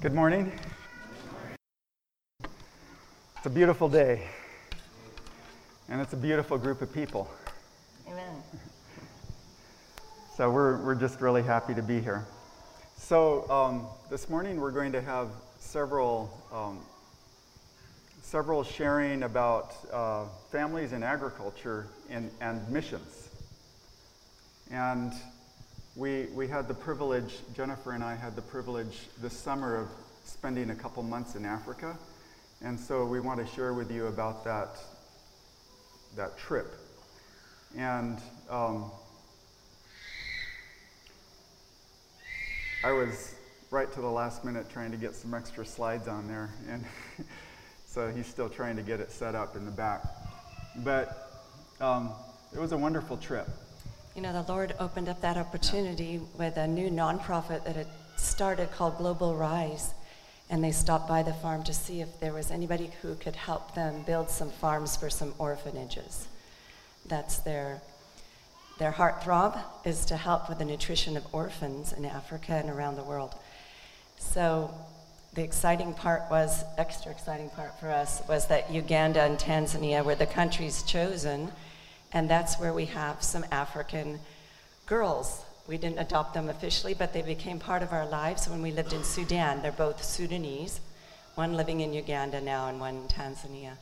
Good morning. It's a beautiful day, and it's a beautiful group of people. Amen. So we're, we're just really happy to be here. So um, this morning we're going to have several um, several sharing about uh, families in agriculture and, and missions. And we, we had the privilege, Jennifer and I had the privilege this summer of spending a couple months in Africa. And so we want to share with you about that, that trip. And um, I was right to the last minute trying to get some extra slides on there. And so he's still trying to get it set up in the back. But um, it was a wonderful trip. You know, the Lord opened up that opportunity with a new nonprofit that had started called Global Rise. And they stopped by the farm to see if there was anybody who could help them build some farms for some orphanages. That's their, their heartthrob is to help with the nutrition of orphans in Africa and around the world. So the exciting part was, extra exciting part for us, was that Uganda and Tanzania were the countries chosen, and that's where we have some African girls. We didn't adopt them officially, but they became part of our lives when we lived in Sudan. They're both Sudanese, one living in Uganda now and one in Tanzania.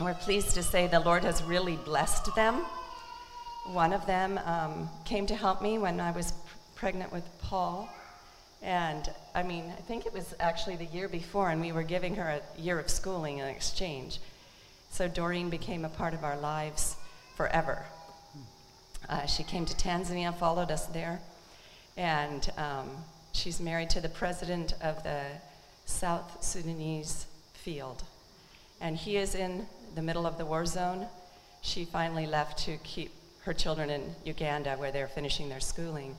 We're pleased to say the Lord has really blessed them. One of them um, came to help me when I was pregnant with Paul. And I mean, I think it was actually the year before, and we were giving her a year of schooling in exchange. So Doreen became a part of our lives forever. Uh, she came to Tanzania, followed us there, and um, she's married to the president of the South Sudanese field. And he is in the middle of the war zone. She finally left to keep her children in Uganda where they're finishing their schooling.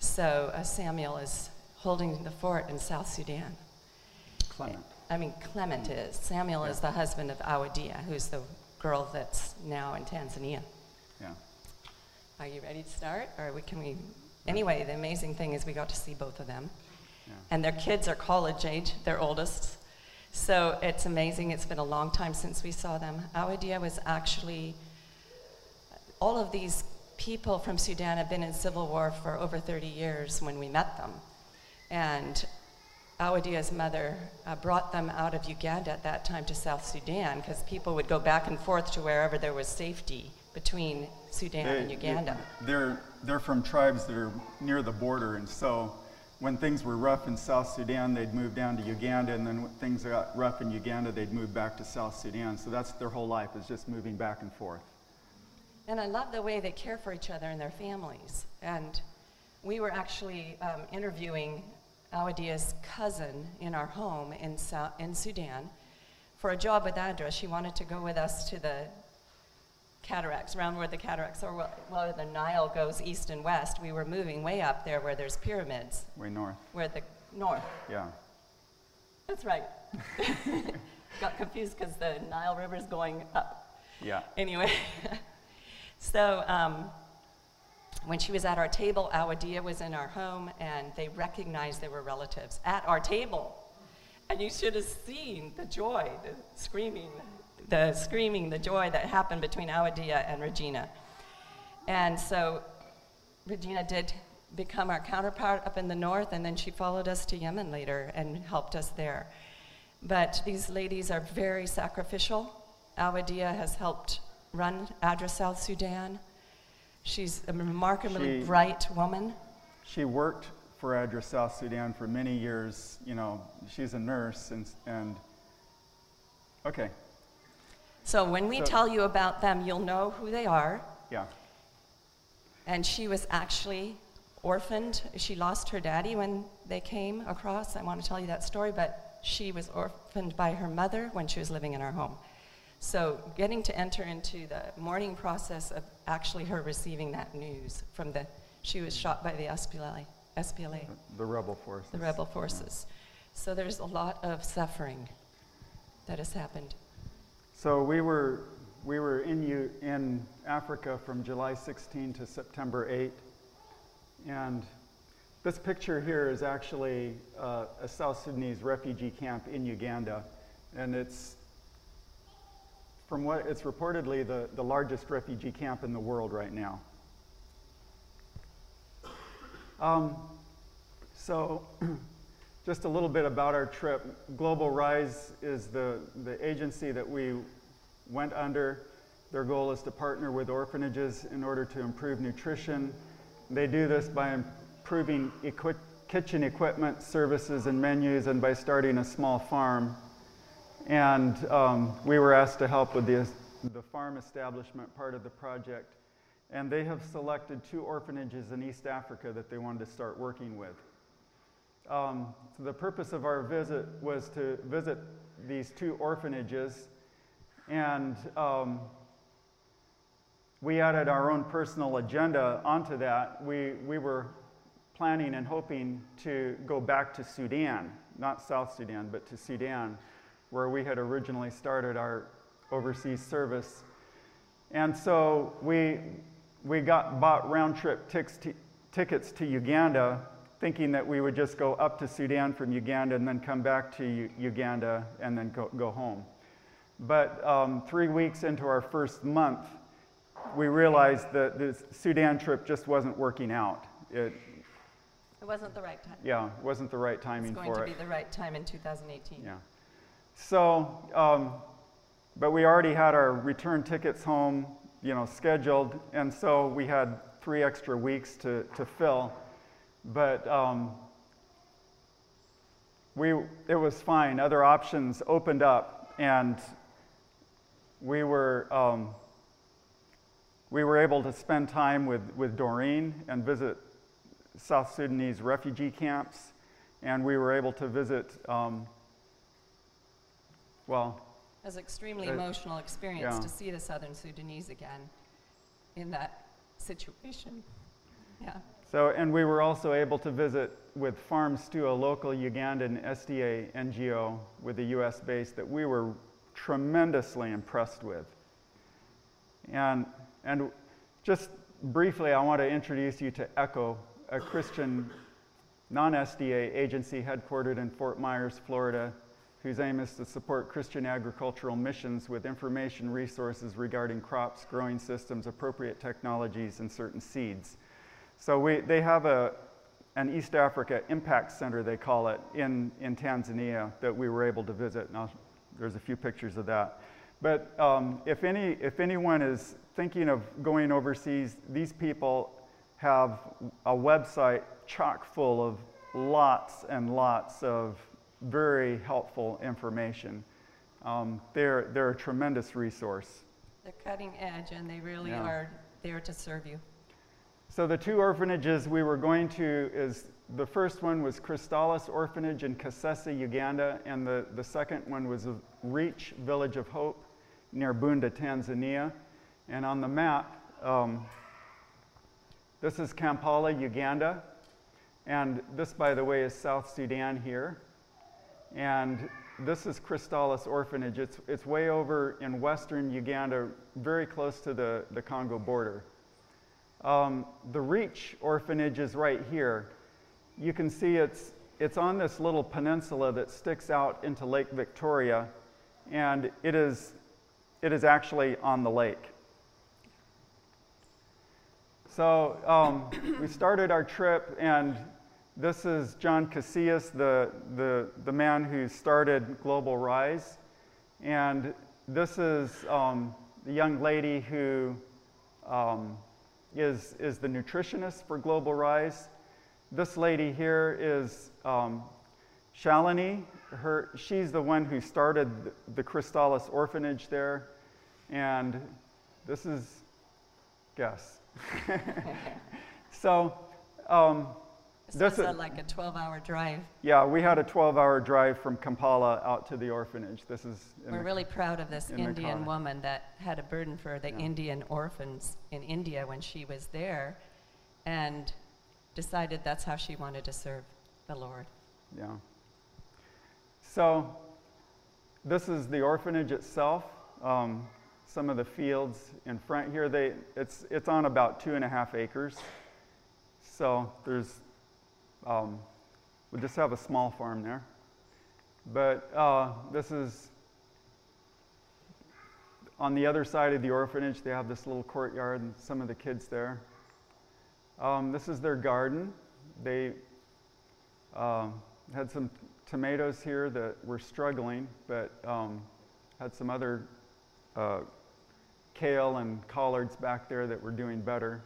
So uh, Samuel is holding the fort in South Sudan. Clement. I mean, Clement is. Samuel is the husband of Awadia, who's the girl that's now in Tanzania. Yeah. Are you ready to start? Or we, can we? Anyway, the amazing thing is we got to see both of them. Yeah. And their kids are college age, their oldest. So it's amazing. It's been a long time since we saw them. Awadia was actually, all of these people from Sudan have been in civil war for over 30 years when we met them. And Awadia's mother uh, brought them out of Uganda at that time to South Sudan because people would go back and forth to wherever there was safety between Sudan and Uganda. They're, they're from tribes that are near the border, and so when things were rough in South Sudan, they'd move down to Uganda, and then when things got rough in Uganda, they'd move back to South Sudan. So that's their whole life, is just moving back and forth. And I love the way they care for each other and their families. And we were actually um, interviewing Awadia's cousin in our home in, South, in Sudan for a job with ADRA. She wanted to go with us to the cataracts, around where the cataracts are, where well, the Nile goes east and west. We were moving way up there where there's pyramids, Way north. where the north. Yeah. That's right. Got confused because the Nile River's going up. Yeah. Anyway, so um, when she was at our table, Awadia was in our home, and they recognized they were relatives at our table. And you should have seen the joy, the screaming, the screaming, the joy that happened between Awadia and Regina. And so Regina did become our counterpart up in the north, and then she followed us to Yemen later and helped us there. But these ladies are very sacrificial. Awadia has helped run ADRA South Sudan. She's a remarkably She- bright woman. She worked for ADRA South Sudan for many years. You know, she's a nurse, and, and okay, So when we So- tell you about them, you'll know who they are. yeah. And she was actually orphaned. She lost her daddy when they came across. I want to tell you that story, but she was orphaned by her mother when she was living in our home. So getting to enter into the mourning process of actually her receiving that news from the, she was shot by the SPLA, SPLA, The rebel forces. the rebel forces. So there's a lot of suffering that has happened. So we were we were in U, in Africa from July 16 to September 8, And this picture here is actually uh, a South Sudanese refugee camp in Uganda. And it's, from what it's reportedly the, the largest refugee camp in the world right now. Um, so, just a little bit about our trip. Global Rise is the, the agency that we went under. Their goal is to partner with orphanages in order to improve nutrition. They do this by improving equi- kitchen equipment, services, and menus, and by starting a small farm. And um, we were asked to help with the, the farm establishment part of the project. And they have selected two orphanages in East Africa that they wanted to start working with. Um, so the purpose of our visit was to visit these two orphanages, and um, we added our own personal agenda onto that. We, we were planning and hoping to go back to Sudan, not South Sudan, but to Sudan, where we had originally started our overseas service. And so we, we got bought round trip tickets to Uganda, thinking that we would just go up to Sudan from Uganda and then come back to U- Uganda and then go, go home. But um, three weeks into our first month, we realized that the Sudan trip just wasn't working out. It, it wasn't the right time. Yeah, it wasn't the right timing for it. It's going to be the right time in 2018. Yeah. So, um, but we already had our return tickets home, you know, scheduled, and so we had three extra weeks to, to fill. But um, we, it was fine. Other options opened up, and we were, um, we were able to spend time with, with Doreen and visit South Sudanese refugee camps, and we were able to visit um, well, it was an extremely uh, emotional experience yeah. to see the Southern Sudanese again in that situation. Yeah. So, and we were also able to visit with Farm Stew, a local Ugandan SDA NGO with a U.S. base that we were tremendously impressed with. And, and just briefly, I want to introduce you to ECHO, a Christian non SDA agency headquartered in Fort Myers, Florida, whose aim is to support Christian agricultural missions with information resources regarding crops, growing systems, appropriate technologies, and certain seeds. So we, they have a, an East Africa Impact Center, they call it, in, in Tanzania that we were able to visit. Now, there's a few pictures of that. But um, if, any, if anyone is thinking of going overseas, these people have a website chock full of lots and lots of very helpful information. Um, they're, they're a tremendous resource. They're cutting edge and they really yeah. are there to serve you. So the two orphanages we were going to is the first one was Christalis Orphanage in Kasese, Uganda, and the, the second one was Reach Village of Hope near Bunda, Tanzania. And on the map, um, this is Kampala, Uganda. And this, by the way, is South Sudan here. And this is Christalis Orphanage. It's, it's way over in western Uganda, very close to the, the Congo border. Um, the Reach Orphanage is right here. You can see it's, it's on this little peninsula that sticks out into Lake Victoria, and it is, it is actually on the lake. So um, we started our trip, and this is John Casillas, the, the, the man who started Global Rise. And this is um, the young lady who um, is is the nutritionist for Global Rise. This lady here is um, Shalini. Her, she's the one who started the, the orphanage there. And this is Gus. so, um, this is like a 12 hour drive. Yeah, we had a 12 hour drive from Kampala out to the orphanage. This is. We're really proud of this Indian woman that had a burden for the yeah. Indian orphans in India when she was there and decided that's how she wanted to serve the Lord. Yeah. So, this is the orphanage itself. Um, some of the fields in front here, they, it's, it's on about two and a half acres. So there's, um, we just have a small farm there. But uh, this is on the other side of the orphanage. They have this little courtyard and some of the kids there. Um, this is their garden. They um, had some tomatoes here that were struggling, but um, had some other uh, kale and collards back there that were doing better.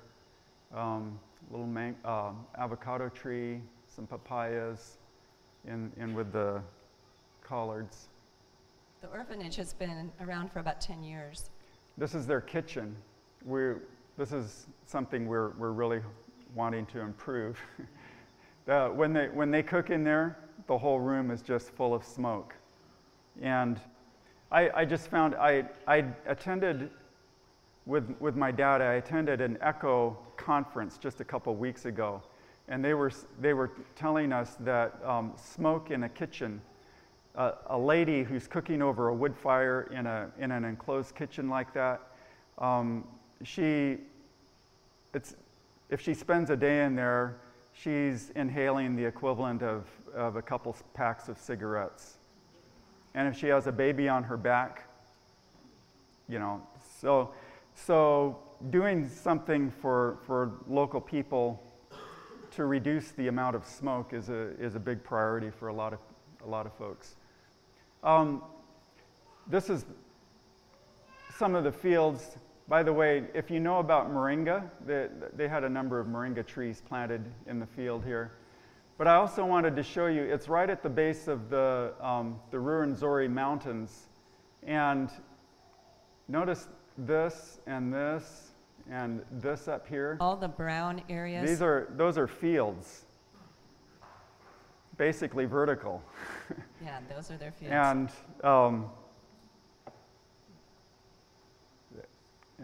Um, little man- uh, avocado tree, some papayas, in, in with the collards. The orphanage has been around for about 10 years. This is their kitchen. we this is something we're, we're really wanting to improve. the, when, they, when they cook in there, the whole room is just full of smoke. And I, I just found I, I attended with, with my dad, I attended an ECHO conference just a couple weeks ago. And they were, they were telling us that um, smoke in a kitchen, uh, a lady who's cooking over a wood fire in, a, in an enclosed kitchen like that, um, she, it's, if she spends a day in there, she's inhaling the equivalent of, of a couple packs of cigarettes. And if she has a baby on her back, you know, so, so doing something for, for local people to reduce the amount of smoke is a, is a big priority for a lot of, a lot of folks. Um, this is some of the fields by the way, if you know about moringa, they, they had a number of moringa trees planted in the field here. But I also wanted to show you, it's right at the base of the, um, the Ruwenzori Mountains. And notice this and this and this up here. All the brown areas. These are, those are fields, basically vertical. yeah, those are their fields. And um,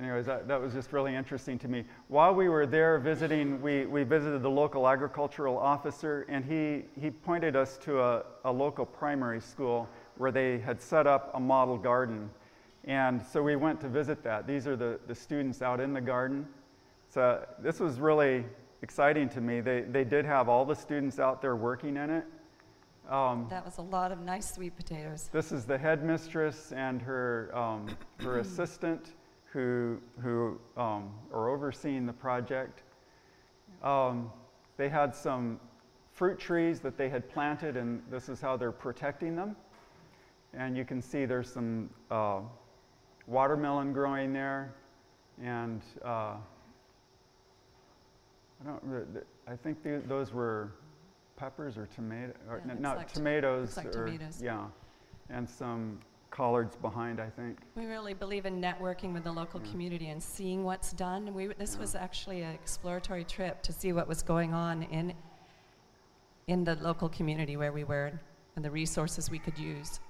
anyways, that, that was just really interesting to me. While we were there visiting, we, we visited the local agricultural officer, and he, he pointed us to a, a local primary school where they had set up a model garden. And so we went to visit that. These are the, the students out in the garden. So this was really exciting to me. They, they did have all the students out there working in it. Um, that was a lot of nice sweet potatoes. This is the headmistress and her, um, her assistant who, who um, are overseeing the project. Um, they had some fruit trees that they had planted, and this is how they're protecting them. And you can see there's some uh, watermelon growing there, and uh, I don't. I think the, those were peppers or tomato, or yeah, like tomatoes. like or, tomatoes. Yeah, and some collards behind, I think. We really believe in networking with the local yeah. community and seeing what's done. We, this yeah. was actually an exploratory trip to see what was going on in, in the local community where we were and the resources we could use.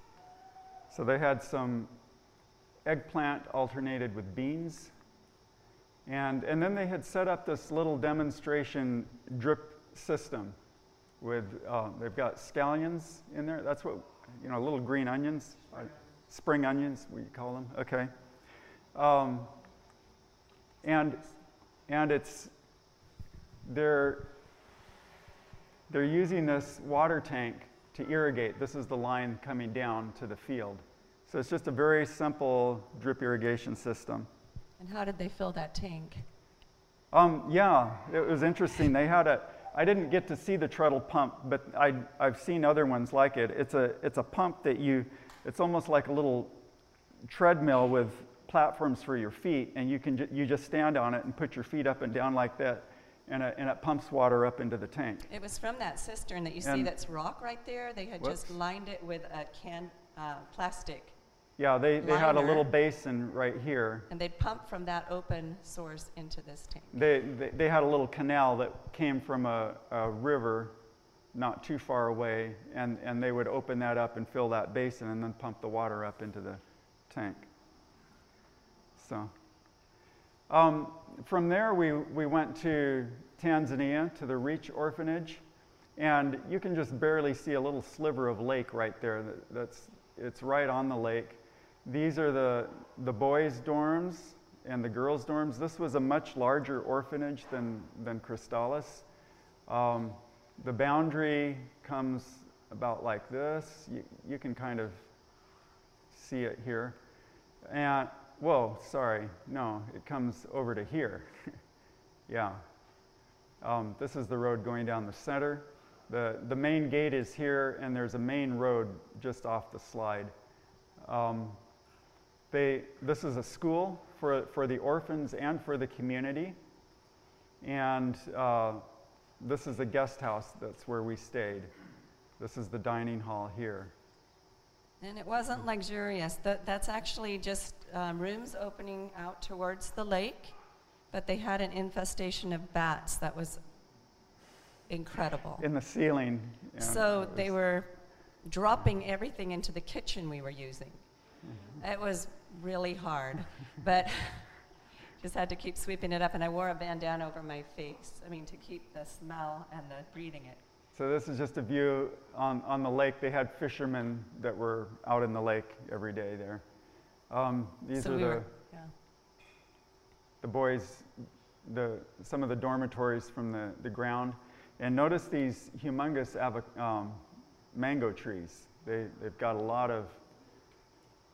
So they had some eggplant alternated with beans. And, and then they had set up this little demonstration drip system with, uh, they've got scallions in there. That's what, you know, little green onions spring onions, we call them. Okay. Um, and and it's they're they're using this water tank to irrigate. This is the line coming down to the field. So it's just a very simple drip irrigation system. And how did they fill that tank? Um, yeah, it was interesting. They had a, I didn't get to see the treadle pump, but I, I've seen other ones like it. It's a, it's a pump that you, it's almost like a little treadmill with platforms for your feet, and you can you just stand on it and put your feet up and down like that, and, a, and it pumps water up into the tank. It was from that cistern that you and see that's rock right there. They had whoops. just lined it with a can uh, plastic. Yeah, they, they had a little basin right here. And they'd pump from that open source into this tank. They, they, they had a little canal that came from a, a river not too far away, and, and they would open that up and fill that basin and then pump the water up into the tank. So, um, from there, we, we went to Tanzania to the Reach Orphanage, and you can just barely see a little sliver of lake right there. That's, it's right on the lake. These are the, the boys' dorms and the girls' dorms. This was a much larger orphanage than, than Cristalis. Um, the boundary comes about like this. You, you can kind of see it here. And, whoa, sorry, no, it comes over to here. yeah. Um, this is the road going down the center. The, the main gate is here, and there's a main road just off the slide. Um, they, this is a school for, for the orphans and for the community. And uh, this is a guest house, that's where we stayed. This is the dining hall here. And it wasn't luxurious. That, that's actually just um, rooms opening out towards the lake, but they had an infestation of bats that was incredible. In the ceiling. so they were dropping everything into the kitchen we were using. It was really hard, but just had to keep sweeping it up, and I wore a bandana over my face. I mean, to keep the smell and the breathing it. So this is just a view on, on the lake. They had fishermen that were out in the lake every day there. Um, these so are we the, were, yeah. the boys, the, some of the dormitories from the, the ground. And notice these humongous um, mango trees. They, they've got a lot of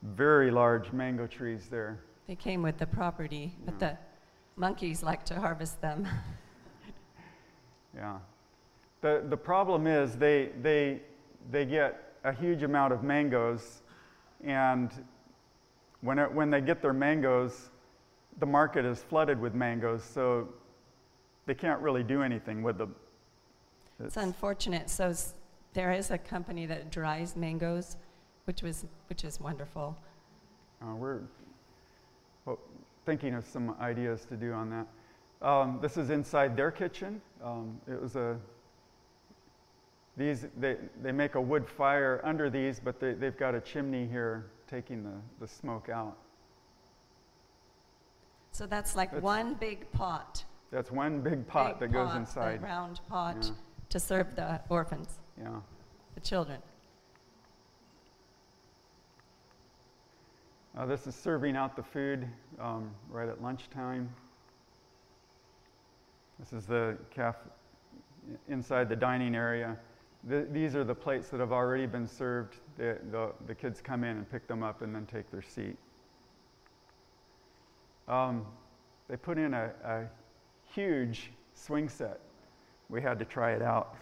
very large mango trees there. They came with the property, but yeah. the monkeys like to harvest them. yeah. The, the problem is they, they, they get a huge amount of mangoes, and when, it, when they get their mangoes, the market is flooded with mangoes, so they can't really do anything with them. It's, it's unfortunate. So there is a company that dries mangoes, which was which is wonderful. Uh, we're well, thinking of some ideas to do on that. Um, this is inside their kitchen. Um, it was a these they, they make a wood fire under these, but they, they've got a chimney here taking the, the smoke out. So that's like that's, one big pot. That's one big pot big that pot, goes inside. round pot. Yeah to serve the orphans, Yeah. the children. Uh, this is serving out the food um, right at lunchtime. This is the caf inside the dining area. The, these are the plates that have already been served. The, the, the, kids come in and pick them up and then take their seat. Um, they put in a, a huge swing set we had to try it out.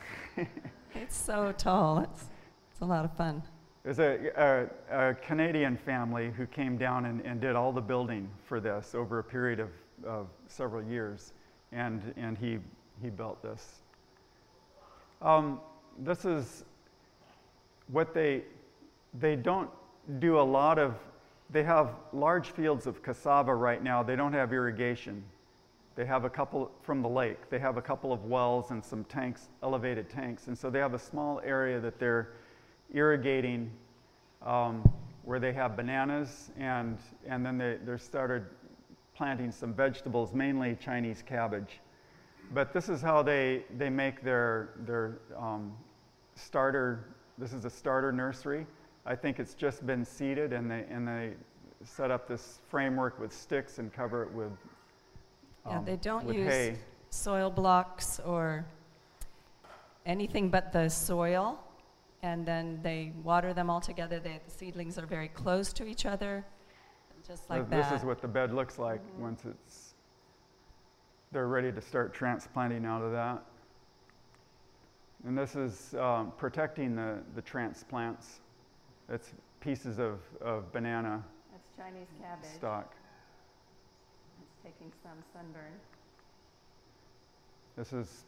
it's so tall. It's, it's a lot of fun. There's a, a, a, Canadian family who came down and, and, did all the building for this over a period of, of several years, and, and he, he built this. Um, this is what they, they don't do a lot of, they have large fields of cassava right now. They don't have irrigation. They have a couple from the lake. They have a couple of wells and some tanks, elevated tanks. And so they have a small area that they're irrigating um, where they have bananas and, and then they, they started planting some vegetables, mainly Chinese cabbage. But this is how they, they make their, their um, starter. This is a starter nursery. I think it's just been seeded and they, and they set up this framework with sticks and cover it with yeah, um, they don't use hay. soil blocks or anything but the soil, and then they water them all together. They, the seedlings are very close to each other, just like this that. This is what the bed looks like mm-hmm. once it's they're ready to start transplanting out of that. And this is um, protecting the, the transplants. It's pieces of, of banana. That's Chinese cabbage. Stock It's taking some sunburn. This is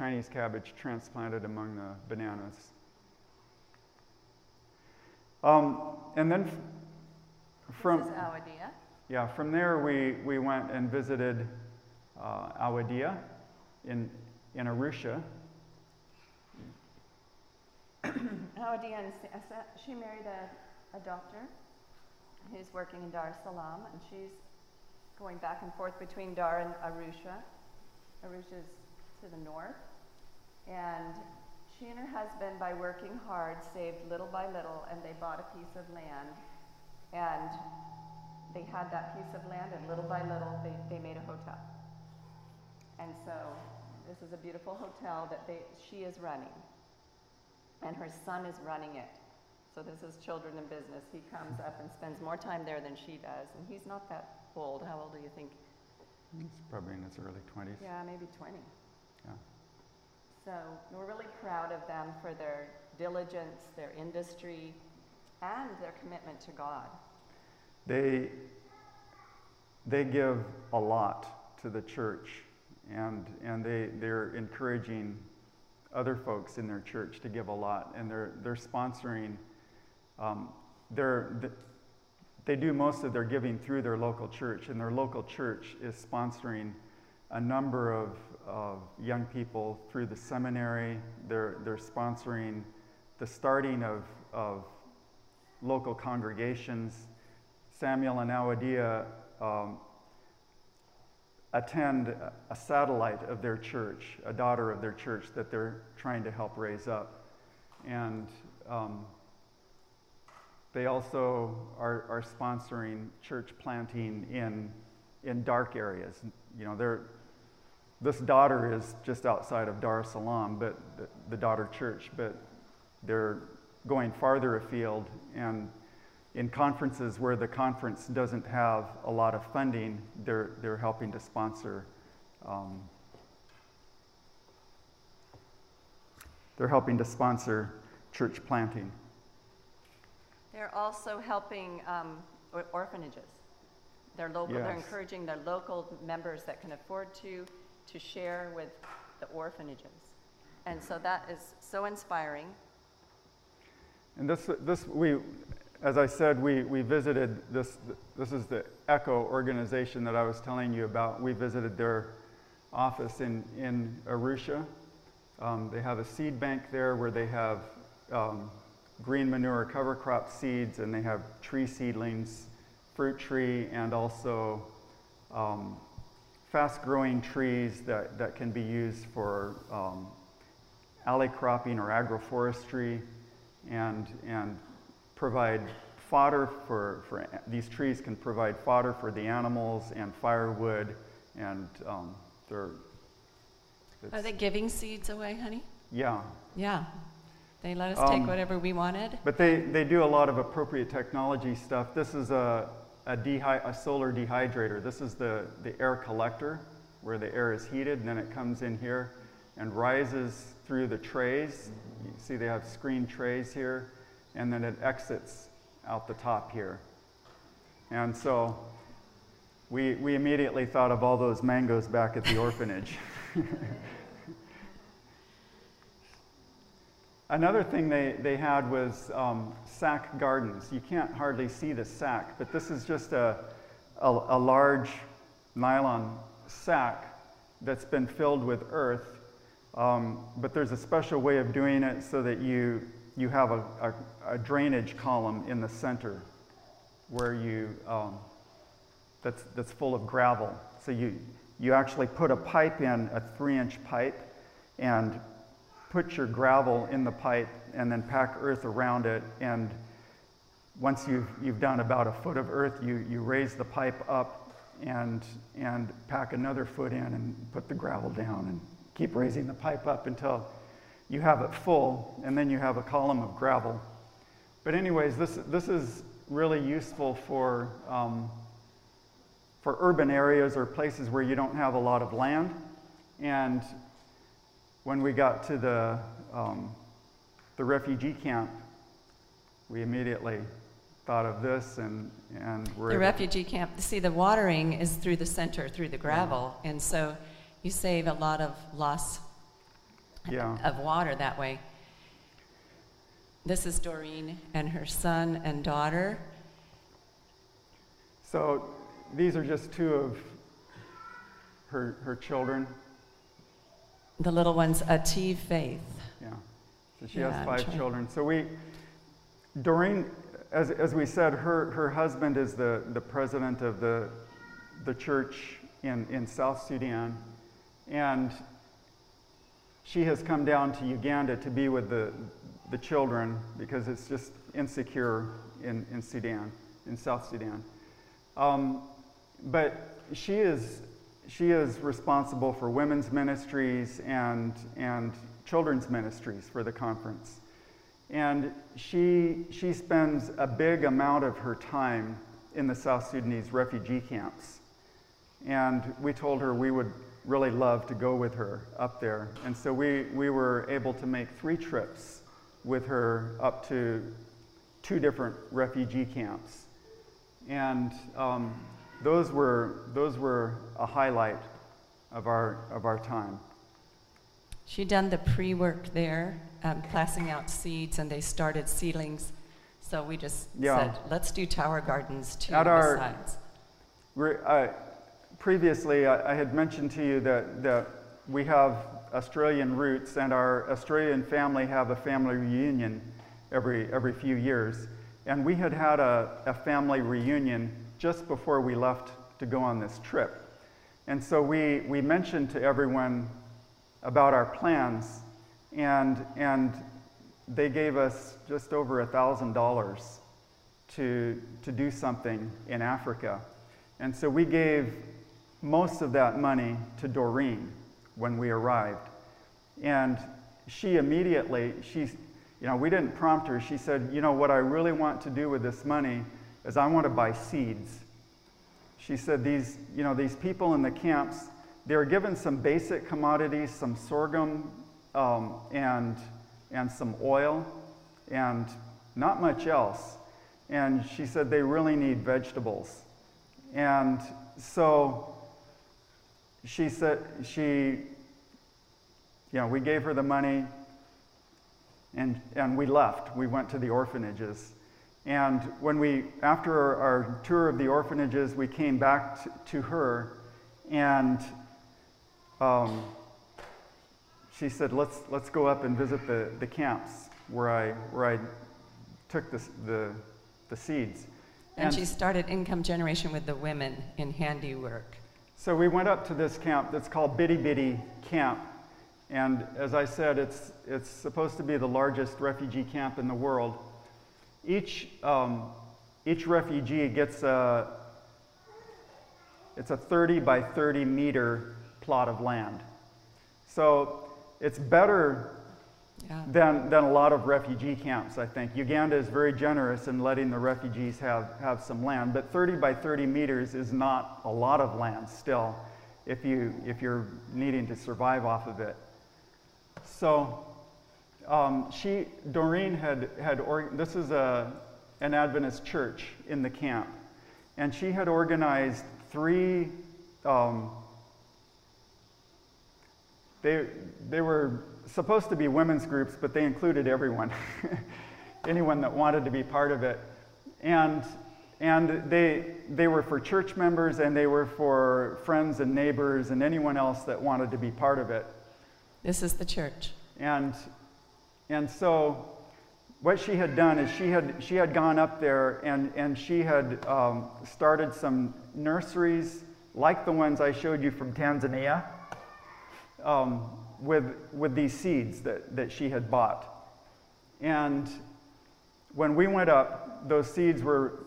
Chinese cabbage transplanted among the bananas. Um, and then f- from Awadia. Yeah, from there we, we went and visited uh, Awadia in, in Arusha. Awadia, she married a, a doctor who's working in Dar es Salaam, and she's going back and forth between Dar and Arusha. Arusha is to the north. And she and her husband, by working hard, saved little by little, and they bought a piece of land. And they had that piece of land, and little by little, they, they made a hotel. And so This is a beautiful hotel that they, she is running. And her son is running it. So this is children in business. He comes up and spends more time there than she does. And he's not that old. How old do you think? He's probably in his early 20s. Yeah, maybe 20. So we're really proud of them for their diligence, their industry, and their commitment to God. They, they give a lot to the church, and, and they, they're encouraging other folks in their church to give a lot, and they're, they're sponsoring. Um, they're, they do most of their giving through their local church, and their local church is sponsoring a number of, of young people through the seminary. They're, they're sponsoring the starting of, of local congregations. Samuel and Awadia um, attend a satellite of their church, a daughter of their church that they're trying to help raise up. And um, they also are, are sponsoring church planting in, in dark areas. You know, they're, this daughter is just outside of Dar es Salaam, but the, the daughter church, but they're going farther afield and in conferences where the conference doesn't have a lot of funding, they're, they're helping to sponsor. Um, they're helping to sponsor church planting. They're also helping um, orphanages. They're local. Yes. They're encouraging their local members that can afford to to share with the orphanages, and so that is so inspiring. And this, this we, as I said, we, we visited this. This is the Echo organization that I was telling you about. We visited their office in in Arusha. Um, they have a seed bank there where they have um, green manure cover crop seeds, and they have tree seedlings, fruit tree, and also um, fast growing trees that, that can be used for um, alley cropping or agroforestry and, and provide fodder for, for these trees can provide fodder for the animals and firewood and um, they're are they giving seeds away honey yeah yeah they let us um, take whatever we wanted. But they, they do a lot of appropriate technology stuff. This is a, a, a solar dehydrator. This is the, the air collector where the air is heated and then it comes in here and rises through the trays. You see, they have screen trays here, and then it exits out the top here. And so we, we immediately thought of all those mangoes back at the orphanage. Another thing they, they had was um, sack gardens. You can't hardly see the sack, but this is just a, a, a large nylon sack that's been filled with earth. Um, but there's a special way of doing it so that you, you have a, a, a drainage column in the center where you, um, that's, that's full of gravel. So you, you actually put a pipe in, a three inch pipe, and put your gravel in the pipe and then pack earth around it. And once you've, you've done about a foot of earth, you, you raise the pipe up and, and pack another foot in and put the gravel down and keep raising the pipe up until you have it full, and then you have a column of gravel. But, anyways, this, this is really useful for, um, for urban areas or places where you don't have a lot of land. And when we got to the, um, the refugee camp, we immediately thought of this and, and we're. The refugee camp, see, the watering is through the center, through the gravel, yeah. and so you save a lot of loss yeah. of water that way. This is Doreen and her son and daughter. So these are just two of her, her children the little one's Ative Faith. Yeah. So she yeah, has five children. So we, Doreen, as, as we said, her, her husband is the, the president of the, the church in, in South Sudan. And she has come down to Uganda to be with the, the children because it's just insecure in, in Sudan, in South Sudan. Um, but she is she is responsible for women's ministries and, and children's ministries for the conference. And she, she spends a big amount of her time in the South Sudanese refugee camps. And we told her we would really love to go with her up there. And so we, we were able to make three trips with her up to two different refugee camps. And um, those, were, those were a highlight of our, of our time. She'd done the pre-work there, um, passing out seeds, and they started seedlings. So we just Yeah. said, let's do tower gardens too At our- I, previously, I, I had mentioned to you that, that we have Australian roots, and our Australian family have a family reunion every, every few years. And we had had a, a family reunion just before we left to go on this trip. And so we, we mentioned to everyone about our plans, and, and they gave us just over a $1,000 to, to do something in Africa. And so we gave most of that money to Doreen when we arrived. And she immediately, she, you know, we didn't prompt her. She said, you know, what I really want to do with this money is I want to buy seeds. She said, these, you know, these people in the camps, they were given some basic commodities, some sorghum um, and, and some oil, and not much else. And she said they really need vegetables. And so she said, she, you know, we gave her the money and, and we left. We went to the orphanages. And when we, after our, our tour of the orphanages, we came back to, to her and um, she said, let's, let's go up and visit the, the camps where I, where I took the, the, the seeds. And, she started income generation with the women in handiwork. So we went up to this camp that's called Bidi Bidi Camp. And as I said, it's, it's supposed to be the largest refugee camp in the world. Each, um, each refugee gets a, it's a 30 by 30 meter plot of land. So it's better Yeah. than, than a lot of refugee camps, I think. Uganda is very generous in letting the refugees have, have some land, but 30 by 30 meters is not a lot of land still if, you, if you're needing to survive off of it. So um, she, Doreen had, had or, this is a, an Adventist church in the camp, and she had organized three um, they, they were supposed to be women's groups, but they included everyone, anyone that wanted to be part of it. And, and they, they were for church members and they were for friends and neighbors and anyone else that wanted to be part of it. This is the church. And, and so what she had done is she had, she had gone up there and, and she had um, started some nurseries like the ones I showed you from Tanzania um, with, with these seeds that, that she had bought. And when we went up, those seeds were,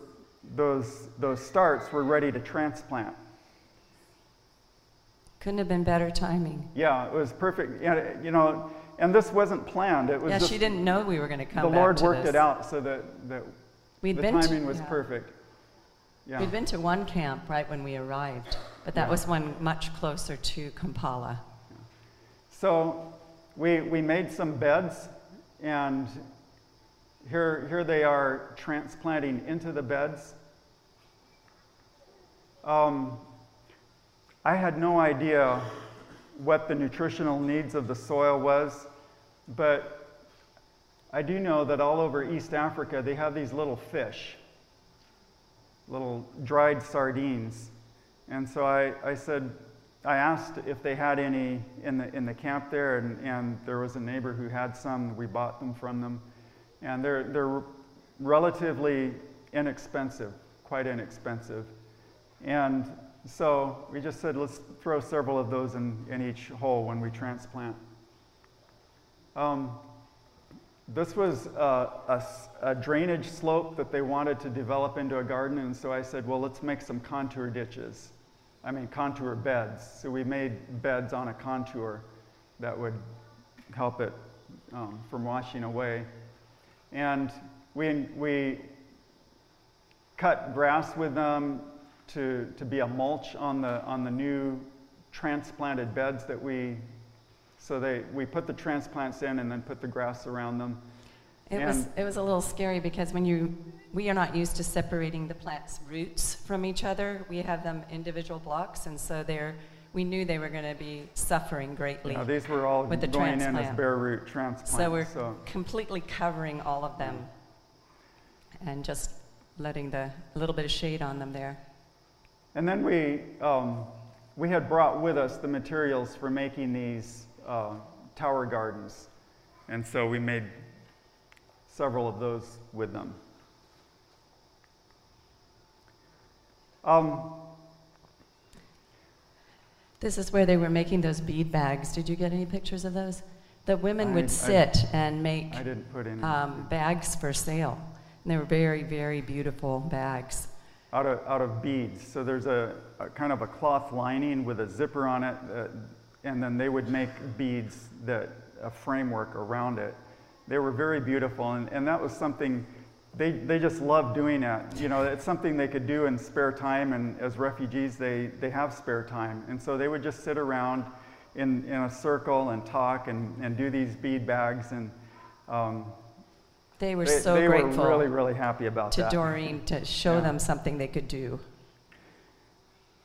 those, those starts were ready to transplant. Couldn't have been better timing. Yeah, it was perfect. You know, and this wasn't planned. It was Yeah, just, she didn't know we were going to come the Lord worked this. it out so that, that We'd the been to- timing was yeah. perfect. Yeah. We'd been to one camp right when we arrived, but that Yeah. was one much closer to Kampala. So we, we made some beds, and here, here they are transplanting into the beds. Um, I had no idea what the nutritional needs of the soil was, but I do know that all over East Africa they have these little fish, little dried sardines. And so I, I said, I asked if they had any in the, in the camp there, and, and there was a neighbor who had some. We bought them from them. And they're, they're relatively inexpensive, quite inexpensive. And so we just said, let's throw several of those in, in each hole when we transplant. Um, this was a drainage slope that they wanted to develop into a garden, and so I said, well, let's make some contour ditches I mean, contour beds. So we made beds on a contour that would help it um, from washing away. And we, we cut grass with them to, to be a mulch on the, on the new transplanted beds that we, so they, we put the transplants in and then put the grass around them. It was, it was a little scary because when you, we are not used to separating the plant's roots from each other. We have them individual blocks, and so they're, we knew they were going to be suffering greatly. Yeah, these were all with the going in as transplant. bare root transplants. So we're completely covering all of them mm. and just letting the, a little bit of shade on them there. And then we, um, we had brought with us the materials for making these uh, tower gardens. And so we made several of those with them. Um, This is where they were making those bead bags. Did you get any pictures of those? The women I- would sit and make I didn't put any. um, bags for sale. And they were very, very beautiful bags. Out of, out of beads. So there's a, a kind of a cloth lining with a zipper on it, and then they would make beads that a framework around it. They were very beautiful, and, and that was something they, they just loved doing it. You know, it's something they could do in spare time, and as refugees, they, they have spare time. And so they would just sit around in, in a circle and talk and, and do these bead bags, and um, They were they, so they grateful were really, really happy about to that. Doreen to show Yeah. them something they could do.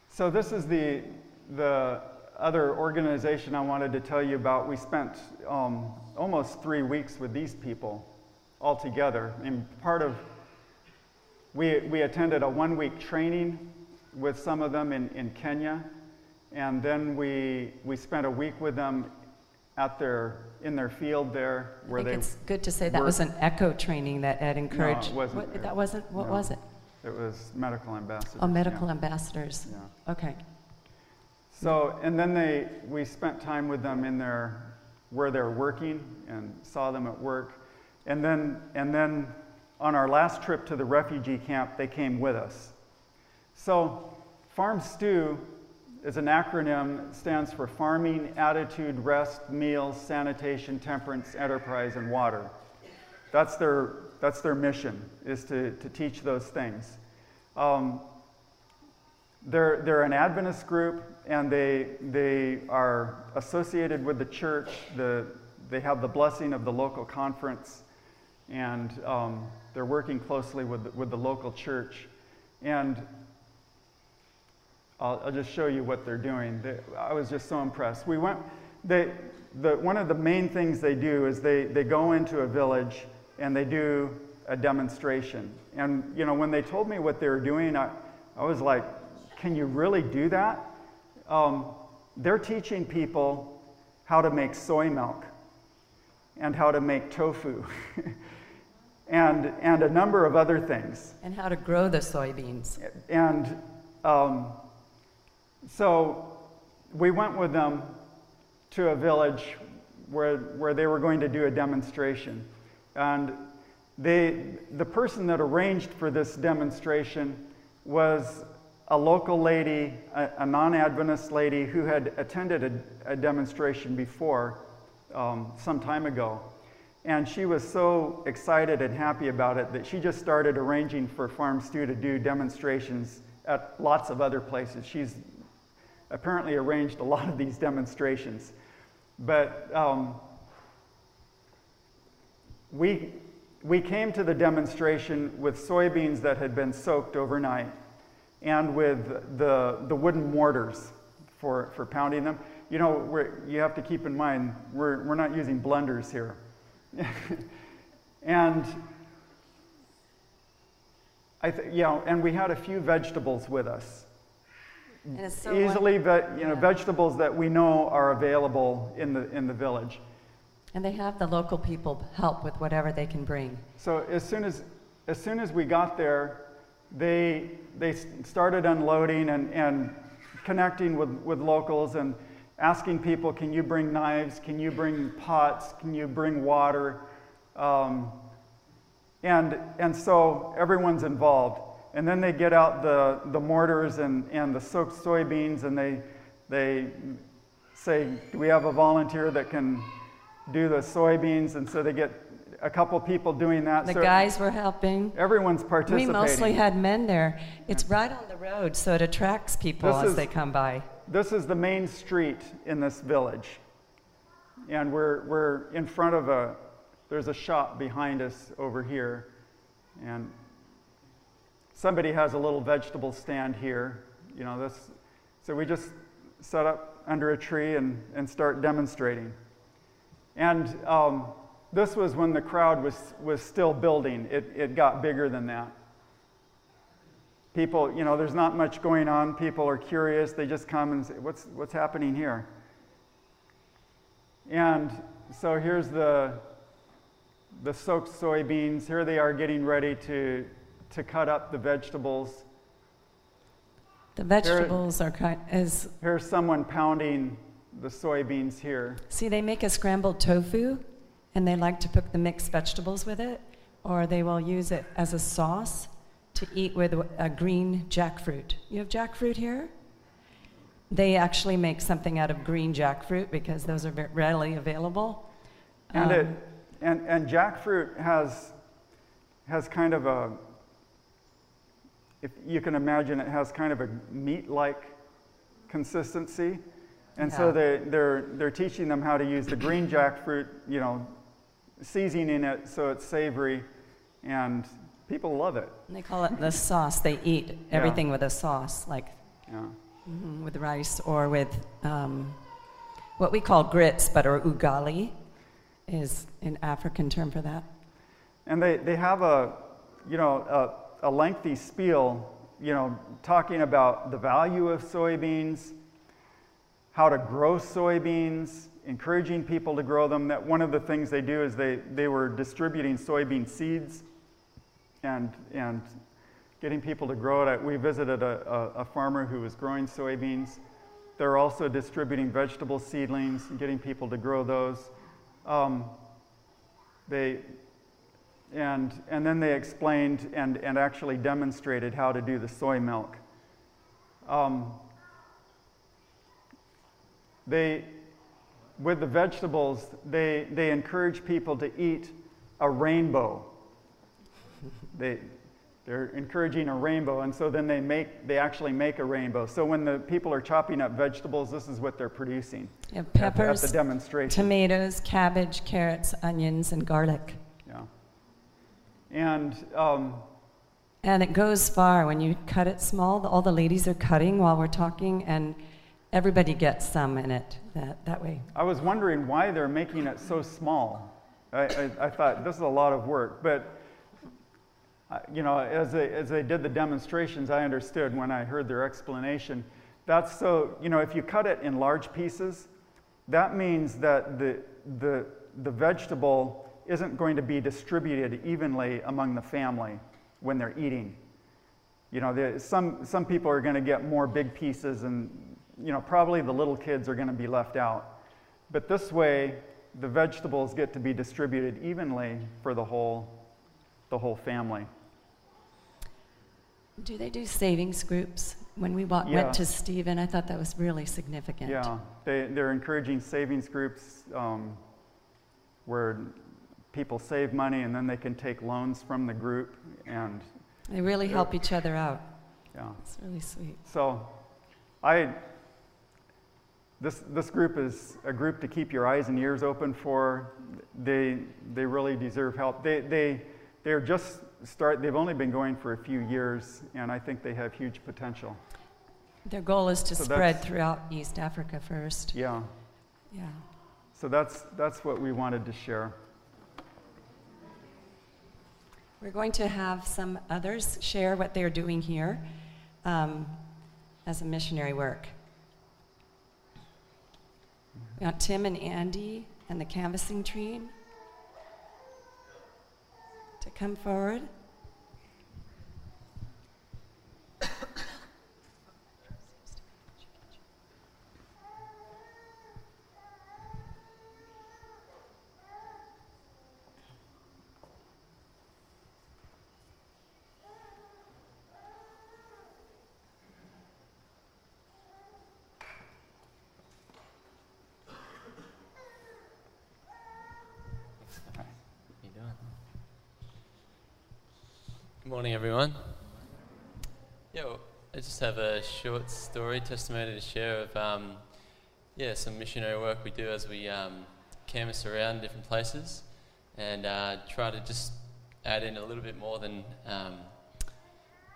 So this is the, the other organization I wanted to tell you about. We spent um, almost three weeks with these people all together. And part of, we, we attended a one-week training with some of them in, in Kenya. And then we, we spent a week with them at their, in their field there I where think they, it's good to say that work- was an echo training that Ed encouraged. No, it wasn't. What- That wasn't, what No. was it? it was medical ambassadors. Oh, medical yeah. ambassadors. Yeah. Okay. So, and then they, we spent time with them in their, where they're working and saw them at work. And then, and then on our last trip to the refugee camp, they came with us. So, Farm Stew is an acronym, stands for Farming, Attitude, Rest, Meals, Sanitation, Temperance, Enterprise, and Water. That's their, that's their mission, is to, to teach those things. Um, they're, they're an Adventist group, and they, they are associated with the church. The, they have the blessing of the local conference, and um, they're working closely with, with the local church. And I'll, I'll just show you what they're doing. They, I was just so impressed. We went, they, the, one of the main things they do is they, they go into a village and they do a demonstration. And, you know, when they told me what they were doing, I, I was like, can you really do that? Um, they're teaching people how to make soy milk and how to make tofu and, and a number of other things. And how to grow the soybeans. And um, so we went with them to a village where, where they were going to do a demonstration. And they, the person that arranged for this demonstration was a local lady, a, a non Adventist lady who had attended a, a demonstration before um, some time ago. And she was so excited and happy about it that she just started arranging for Farm Stew to do demonstrations at lots of other places. She's apparently arranged a lot of these demonstrations. But um, we, we came to the demonstration with soybeans that had been soaked overnight and with the, the wooden mortars for, for pounding them. You know, you have to keep in mind, we're, we're not using blenders here. and I th- you know, and we had a few vegetables with us. So Easily, ve- you know, Yeah. vegetables that we know are available in the, in the village. And they have the local people help with whatever they can bring. So as soon as, as soon as we got there, they, they started unloading and, and connecting with, with locals and asking people, can you bring knives? Can you bring pots? Can you bring water? Um, and, and so everyone's involved. And then they get out the, the mortars and, and the soaked soybeans and they, they say, Do we have a volunteer that can do the soybeans? And so they get a couple people doing that. The So guys were helping. Everyone's participating. We mostly had men there. It's right on the road, so it attracts people This as is- they come by. This is the main street in this village. And we're, we're in front of a, there's a shop behind us over here. And somebody has a little vegetable stand here. You know, this, so we just set up under a tree and, and start demonstrating. And um, this was when the crowd was, was still building. It, it got bigger than that. People, you know, there's not much going on. People are curious. They just come and say, what's, what's happening here? And so here's the, the soaked soybeans. Here they are getting ready to, to cut up the vegetables. The vegetables are cut as. Here's someone pounding the soybeans here. see they make a scrambled tofu and they like to cook the mixed vegetables with it or they will use it as a sauce to eat with a green jackfruit. You have jackfruit here? They actually make something out of green jackfruit because those are readily available. And, it, Um, and, and jackfruit has, has kind of a, if you can imagine, it has kind of a meat like consistency. And so they, they're, they're teaching them how to use the green jackfruit, you know, seasoning it so it's savory, and people love it. They call it the sauce. They eat everything with a sauce, like Yeah. mhm, with rice or with um, what we call grits, but or ugali is an African term for that. And they, they have a, you know, a, lengthy spiel, you know, talking about the value of soybeans, how to grow soybeans, encouraging people to grow them. That one of the things they do is they, they were distributing soybean seeds and, and getting people to grow it. We visited a, a, a farmer who was growing soybeans. They're also distributing vegetable seedlings and getting people to grow those. Um, they, and, and then they explained and, and actually demonstrated how to do the soy milk. Um, they, with the vegetables, they, they encourage people to eat a rainbow. They, they're encouraging a rainbow, and so then they, make, they actually make a rainbow. So when the people are chopping up vegetables, this is what they're producing You have at the- peppers, at the demonstration. tomatoes, cabbage, carrots, onions, and garlic. And um, And it goes far when you cut it small. All the ladies are cutting while we're talking, and everybody gets some in it that, that way. I was wondering why they're making it so small. I, I, I thought this is a lot of work, but uh, you know, as they, as they did the demonstrations, I understood when I heard their explanation. That's so, you know, if you cut it in large pieces, that means that the, the, the vegetable isn't going to be distributed evenly among the family when they're eating. You know, the, some, some people are going to get more big pieces, and, you know, probably the little kids are going to be left out. But this way, the vegetables get to be distributed evenly for the whole, the whole family. Do they do savings groups? When we wa- Yeah. went to Stephen, I thought that was really significant. Yeah, they, they're encouraging savings groups um, where people save money and then they can take loans from the group. And They really help each other out. yeah, It's really sweet. so I, this, this group is a group to keep your eyes and ears open for. They, they really deserve help. They, they, they're just start, they've only been going for a few years and I think they have huge potential. Their goal is to So spread throughout East Africa first. Yeah, Yeah. so that's, that's what we wanted to share. We're going to have some others share what they're doing here um, as a missionary work. We got Tim and Andy and the canvassing team to come forward. Morning, everyone. Yeah, well, I just have a short story, testimony to share of um, yeah some missionary work we do as we um, canvas around different places, and uh, try to just add in a little bit more than um,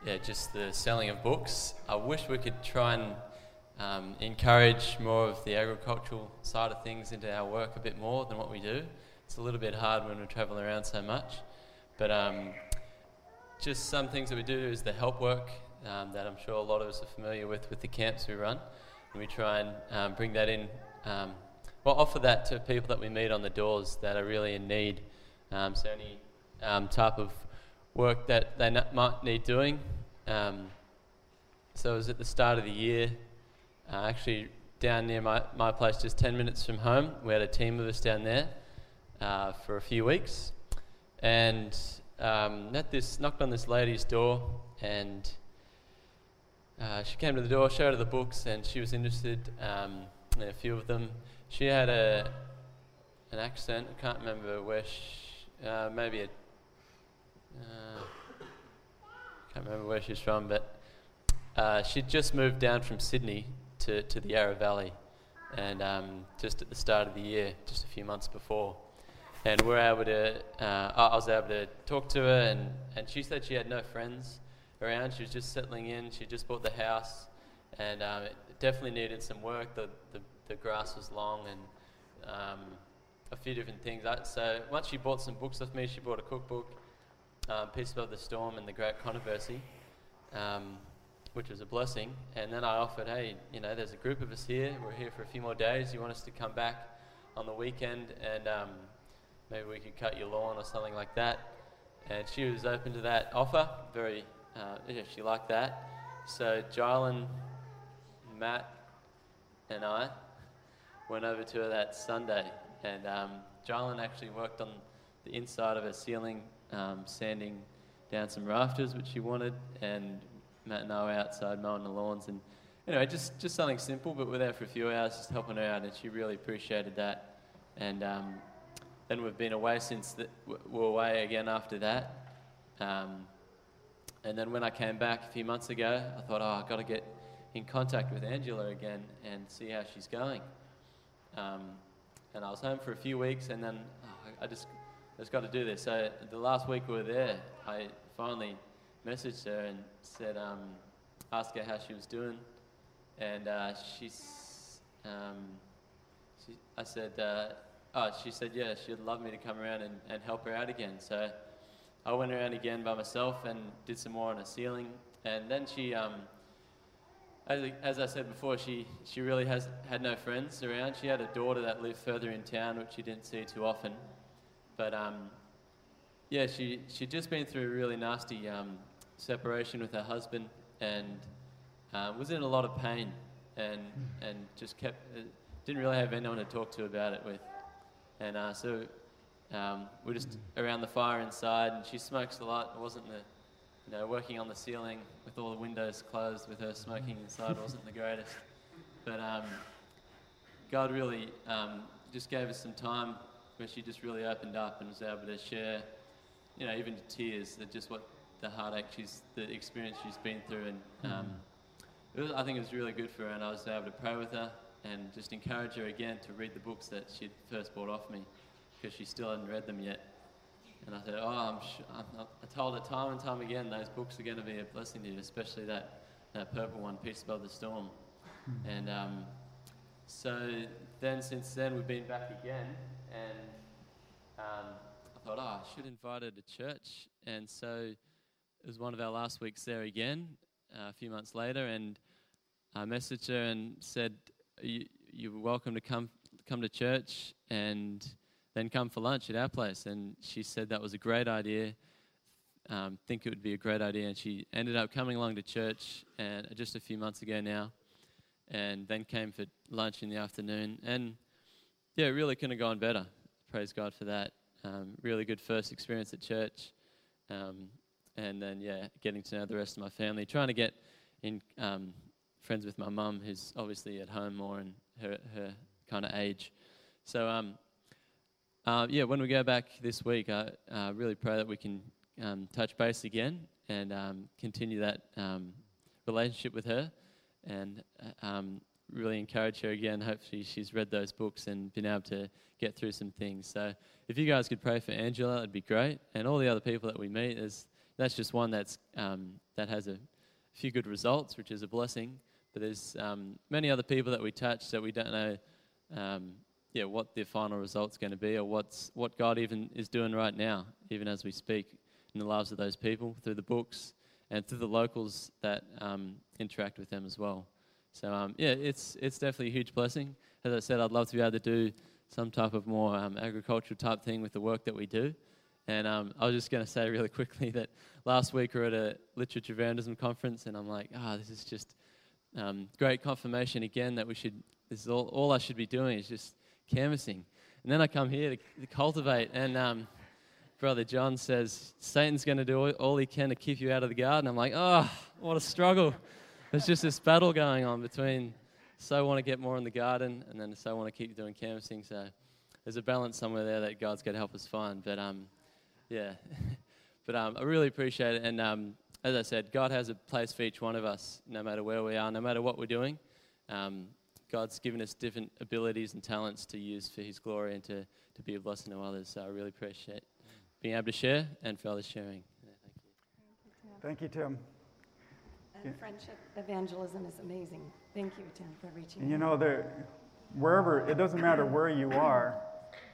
yeah just the selling of books. I wish we could try and um, encourage more of the agricultural side of things into our work a bit more than what we do. It's a little bit hard when we're traveling around so much, but um, just some things that we do is the help work um, that I'm sure a lot of us are familiar with with the camps we run. And we try and um, bring that in, um, well, offer that to people that we meet on the doors that are really in need. Um, so, any um, type of work that they n- might need doing. Um, so, it was at the start of the year, uh, actually down near my, my place, just 10 minutes from home. We had a team of us down there uh, for a few weeks. And um, this, knocked on this lady's door, and uh, she came to the door, showed her the books, and she was interested um, in a few of them. She had a an accent. I can't remember where. She, uh, maybe a. Uh, can't remember where she's from, but uh, she'd just moved down from Sydney to, to the Yarra Valley, and um, just at the start of the year, just a few months before and we're able to. Uh, I was able to talk to her, and, and she said she had no friends around. She was just settling in. She just bought the house, and um, it definitely needed some work. The, the, the grass was long, and um, a few different things. I, so once she bought some books with me, she bought a cookbook, um, Peace Above the Storm, and the Great Controversy. Um, which was a blessing, and then I offered, hey, you know, there's a group of us here. We're here for a few more days. You want us to come back on the weekend and um, maybe we could cut your lawn or something like that. And she was open to that offer. Very, uh, she liked that. So Jylan, Matt, and I went over to her that Sunday, and um, actually worked on the inside of her ceiling, um, sanding down some rafters, which she wanted, and Matt and I were outside mowing the lawns, and anyway, just just something simple, but we're there for a few hours, just helping her out, and she really appreciated that, and um, then we've been away since the, we were away again after that. Um, and then when I came back a few months ago, I thought, oh, I've got to get in contact with Angela again and see how she's going. Um, and I was home for a few weeks, and then oh, I just, just got to do this. So the last week we were there, I finally messaged her and said, um, asked her how she was doing, and uh, she's, um, she, I said, uh, Oh, she said, yeah, she'd love me to come around and, and help her out again. So I went around again by myself and did some more on her ceiling. And then she, um, as, as I said before, she, she really has had no friends around. She had a daughter that lived further in town, which she didn't see too often. But um, yeah, she, she'd just been through a really nasty um, separation with her husband and uh, was in a lot of pain and, and just kept, uh, didn't really have anyone to talk to about it with. And uh, so um, we're just around the fire inside, and she smokes a lot. It wasn't the, you know, working on the ceiling with all the windows closed with her smoking inside wasn't the greatest. But um, God really um, just gave us some time where she just really opened up and was able to share, you know, even to tears, that just what the heartache she's, the experience she's been through. And um, it was, I think it was really good for her, and I was able to pray with her and just encourage her again to read the books that she'd first bought off me because she still hadn't read them yet. And I said, Oh, I'm sure, I'm I told her time and time again, those books are going to be a blessing to you, especially that, that purple one, Peace Above the Storm. Hmm. And um, so then, since then, we've been back again, and um, I thought, Oh, I should invite her to church. And so it was one of our last weeks there again, uh, a few months later, and I messaged her and said, you, you're welcome to come come to church and then come for lunch at our place. And she said that was a great idea. Um, think it would be a great idea, and she ended up coming along to church and just a few months ago now, and then came for lunch in the afternoon. And yeah, really couldn't have gone better. Praise God for that. Um, really good first experience at church, um, and then yeah, getting to know the rest of my family, trying to get in um, friends with my mum, who's obviously at home more in her, her kind of age. So, um, uh, yeah, when we go back this week, I uh, really pray that we can um, touch base again and um, continue that um, relationship with her and uh, um, really encourage her again. Hopefully, she's read those books and been able to get through some things. So, if you guys could pray for Angela, it'd be great. And all the other people that we meet, is that's just one that's um, that has a few good results, which is a blessing. But there's um, many other people that we touch that we don't know, um, yeah, what their final result's going to be, or what's what God even is doing right now, even as we speak in the lives of those people through the books and through the locals that um, interact with them as well. So um, yeah, it's it's definitely a huge blessing. As I said, I'd love to be able to do some type of more um, agricultural type thing with the work that we do. And um, I was just going to say really quickly that last week we were at a literature evangelism conference, and I'm like, ah, oh, this is just um, great confirmation again that we should. This is all, all I should be doing is just canvassing. And then I come here to, to cultivate, and um, brother John says Satan's going to do all he can to keep you out of the garden. I'm like, oh, what a struggle there's just this battle going on between so want to get more in the garden and then so I want to keep doing canvassing. So there's a balance somewhere there that God's got to help us find. But um, yeah, but um, I really appreciate it. And um, as I said, God has a place for each one of us, no matter where we are, no matter what we're doing. Um, God's given us different abilities and talents to use for His glory and to, to be a blessing to others. So I really appreciate being able to share and for others sharing. Yeah, thank you. Thank you, Tim. And friendship evangelism is amazing. Thank you, Tim, for reaching and You know, there, wherever, it doesn't matter where you are,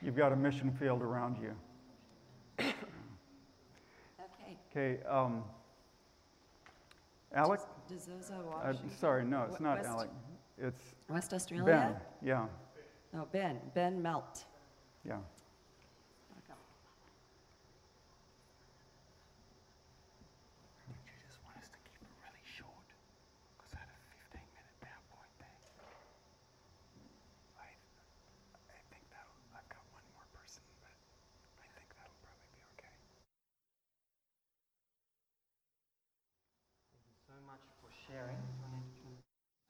you've got a mission field around you. okay. Okay. Um, Alec? DeZoza, uh, sorry, no, it's not West, Alec. It's West Australia? Ben, yeah. Oh, Ben. Ben Meldt. Yeah.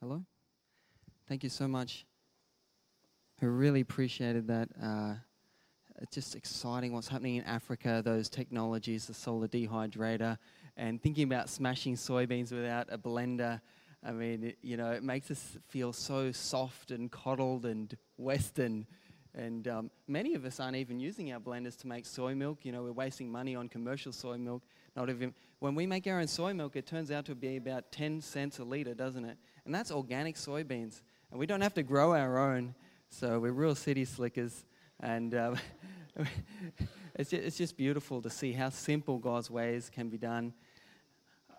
Hello? Thank you so much. I really appreciated that. Uh, it's just exciting what's happening in Africa, those technologies, the solar dehydrator, and thinking about smashing soybeans without a blender. I mean, you know, it makes us feel so soft and coddled and Western. And um, many of us aren't even using our blenders to make soy milk. You know, we're wasting money on commercial soy milk. Not even when we make our own soy milk, it turns out to be about 10 cents a liter, doesn't it? And that's organic soybeans. And we don't have to grow our own. So we're real city slickers. And uh, it's, just, it's just beautiful to see how simple God's ways can be done.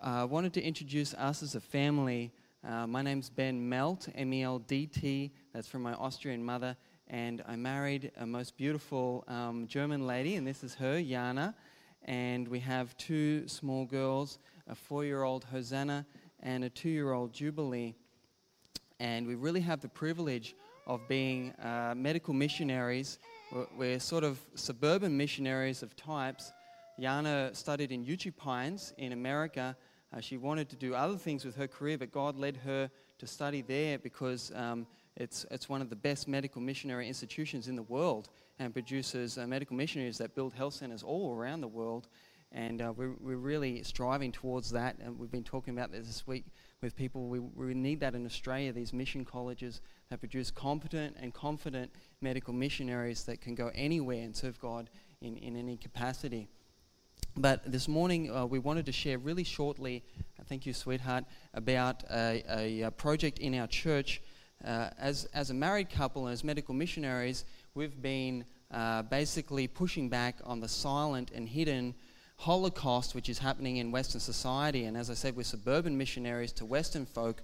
Uh, I wanted to introduce us as a family. Uh, my name's Ben Meldt, M E L D T. That's from my Austrian mother. And I married a most beautiful um, German lady, and this is her, Jana and we have two small girls a four year old Hosanna and a two year old Jubilee. And we really have the privilege of being uh, medical missionaries. We're, we're, sort of suburban missionaries of types. Yana studied in Uchee Pines in America. Uh, she wanted to do other things with her career, but God led her to study there because um, it's, it's one of the best medical missionary institutions in the world and produces uh, medical missionaries that build health centers all around the world. And uh, we're, we're really striving towards that. And we've been talking about this this week with people. We, we need that in Australia, these mission colleges that produce competent and confident medical missionaries that can go anywhere and serve God in, in any capacity. But this morning, uh, we wanted to share really shortly, thank you, sweetheart, about a, a project in our church. Uh, as, as a married couple and as medical missionaries, we've been uh, basically pushing back on the silent and hidden Holocaust which is happening in Western society. And as I said, we're suburban missionaries to Western folk,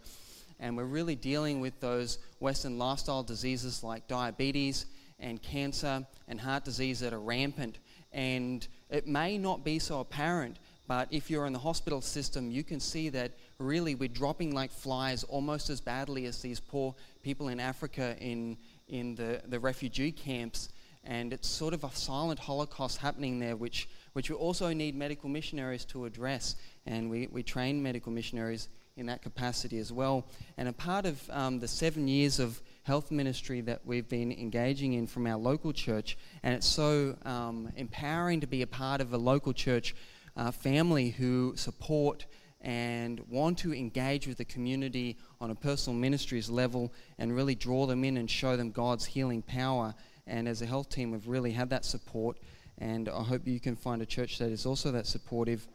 and we're really dealing with those Western lifestyle diseases like diabetes and cancer and heart disease that are rampant. And it may not be so apparent, but if you're in the hospital system, you can see that really we're dropping like flies almost as badly as these poor people in Africa in, in the, the refugee camps. And it's sort of a silent holocaust happening there, which, which we also need medical missionaries to address. And we, we train medical missionaries in that capacity as well. And a part of um, the seven years of health ministry that we've been engaging in from our local church, and it's so um, empowering to be a part of a local church uh, family who support and want to engage with the community on a personal ministries level and really draw them in and show them God's healing power. And as a health team, we've really had that support. And I hope you can find a church that is also that supportive.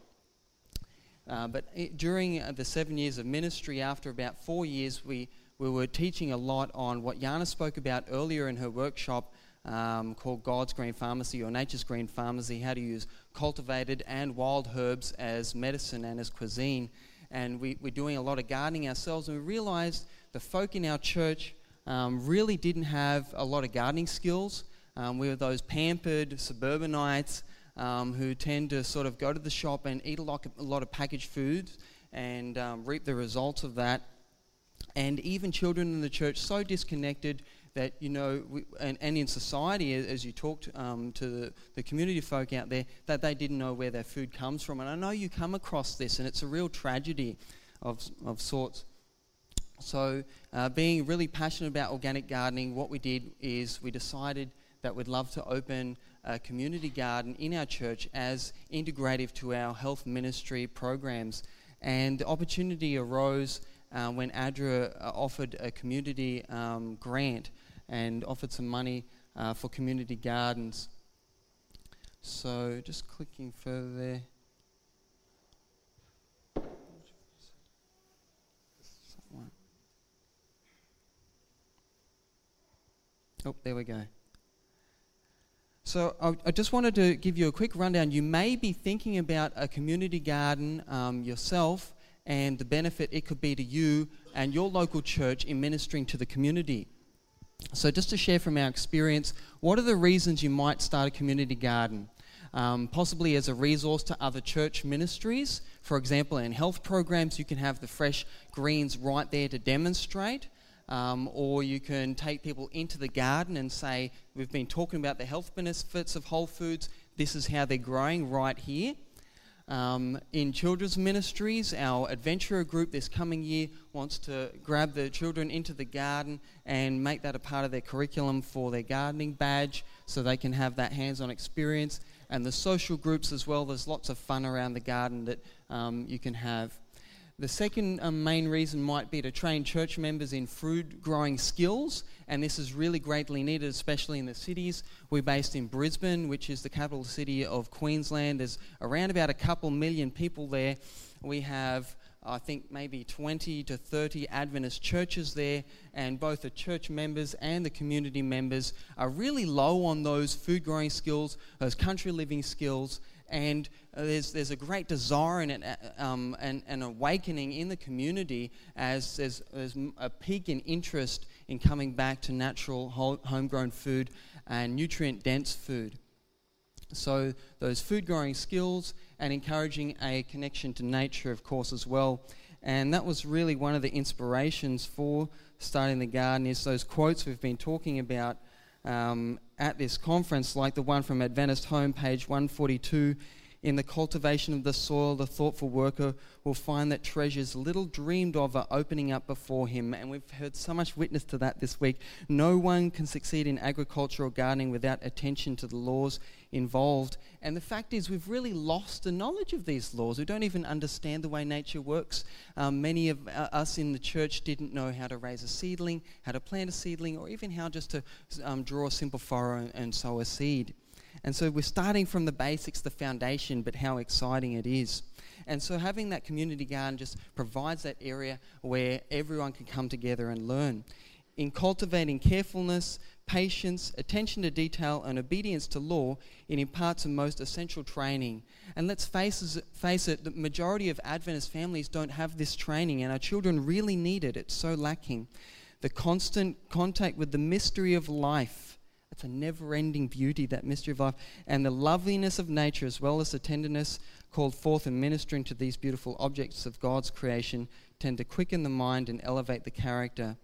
Uh, but it, during uh, the seven years of ministry, after about four years, we, we were teaching a lot on what Yana spoke about earlier in her workshop um, called God's Green Pharmacy or Nature's Green Pharmacy, how to use cultivated and wild herbs as medicine and as cuisine. And we, we're doing a lot of gardening ourselves, and we realized the folk in our church um, really didn't have a lot of gardening skills. Um, we were those pampered suburbanites um, who tend to sort of go to the shop and eat a lot, a lot of packaged foods and um, reap the results of that. And even children in the church so disconnected that, you know, we, and, and in society, as you talked um, to the, the community folk out there, that they didn't know where their food comes from. And I know you come across this, and it's a real tragedy of, of sorts. So, uh, being really passionate about organic gardening, what we did is we decided that we'd love to open a community garden in our church as integrative to our health ministry programs. And the opportunity arose uh, when ADRA uh, offered a community um, grant and offered some money uh, for community gardens. So just clicking further there. Oh, there we go. So I, I, just wanted to give you a quick rundown. You may be thinking about a community garden um, yourself and the benefit it could be to you and your local church in ministering to the community. So, just to share from our experience, what are the reasons you might start a community garden? Um, possibly as a resource to other church ministries. For example, in health programs, you can have the fresh greens right there to demonstrate. Um, or you can take people into the garden and say, We've been talking about the health benefits of whole foods, this is how they're growing right here. Um, in children's ministries, our adventurer group this coming year wants to grab the children into the garden and make that a part of their curriculum for their gardening badge so they can have that hands on experience. And the social groups as well, there's lots of fun around the garden that um, you can have. The second um, main reason might be to train church members in food growing skills, and this is really greatly needed, especially in the cities. We're based in Brisbane, which is the capital city of Queensland. There's around about a couple million people there. We have I think maybe 20 to 30 Adventist churches there, and both the church members and the community members are really low on those food growing skills, those country living skills, and uh, there's, there's a great desire and an, um, an awakening in the community as there's, there's a peak in interest in coming back to natural homegrown food and nutrient dense food. So, those food growing skills and encouraging a connection to nature, of course, as well. And that was really one of the inspirations for starting the garden is those quotes we've been talking about um, at this conference, like the one from Adventist Home, page 142. In the cultivation of the soil, the thoughtful worker will find that treasures little dreamed of are opening up before him. And we've heard so much witness to that this week. No one can succeed in agriculture or gardening without attention to the laws involved. And the fact is, we've really lost the knowledge of these laws. We don't even understand the way nature works. Um, many of uh, us in the church didn't know how to raise a seedling, how to plant a seedling, or even how just to um, draw a simple furrow and, and sow a seed. And so we're starting from the basics, the foundation, but how exciting it is. And so having that community garden just provides that area where everyone can come together and learn. In cultivating carefulness, patience, attention to detail, and obedience to law, it imparts the most essential training. And let's face, face it, the majority of Adventist families don't have this training, and our children really need it. It's so lacking. The constant contact with the mystery of life. A never ending beauty, that mystery of life. And the loveliness of nature, as well as the tenderness called forth in ministering to these beautiful objects of God's creation, tend to quicken the mind and elevate the character.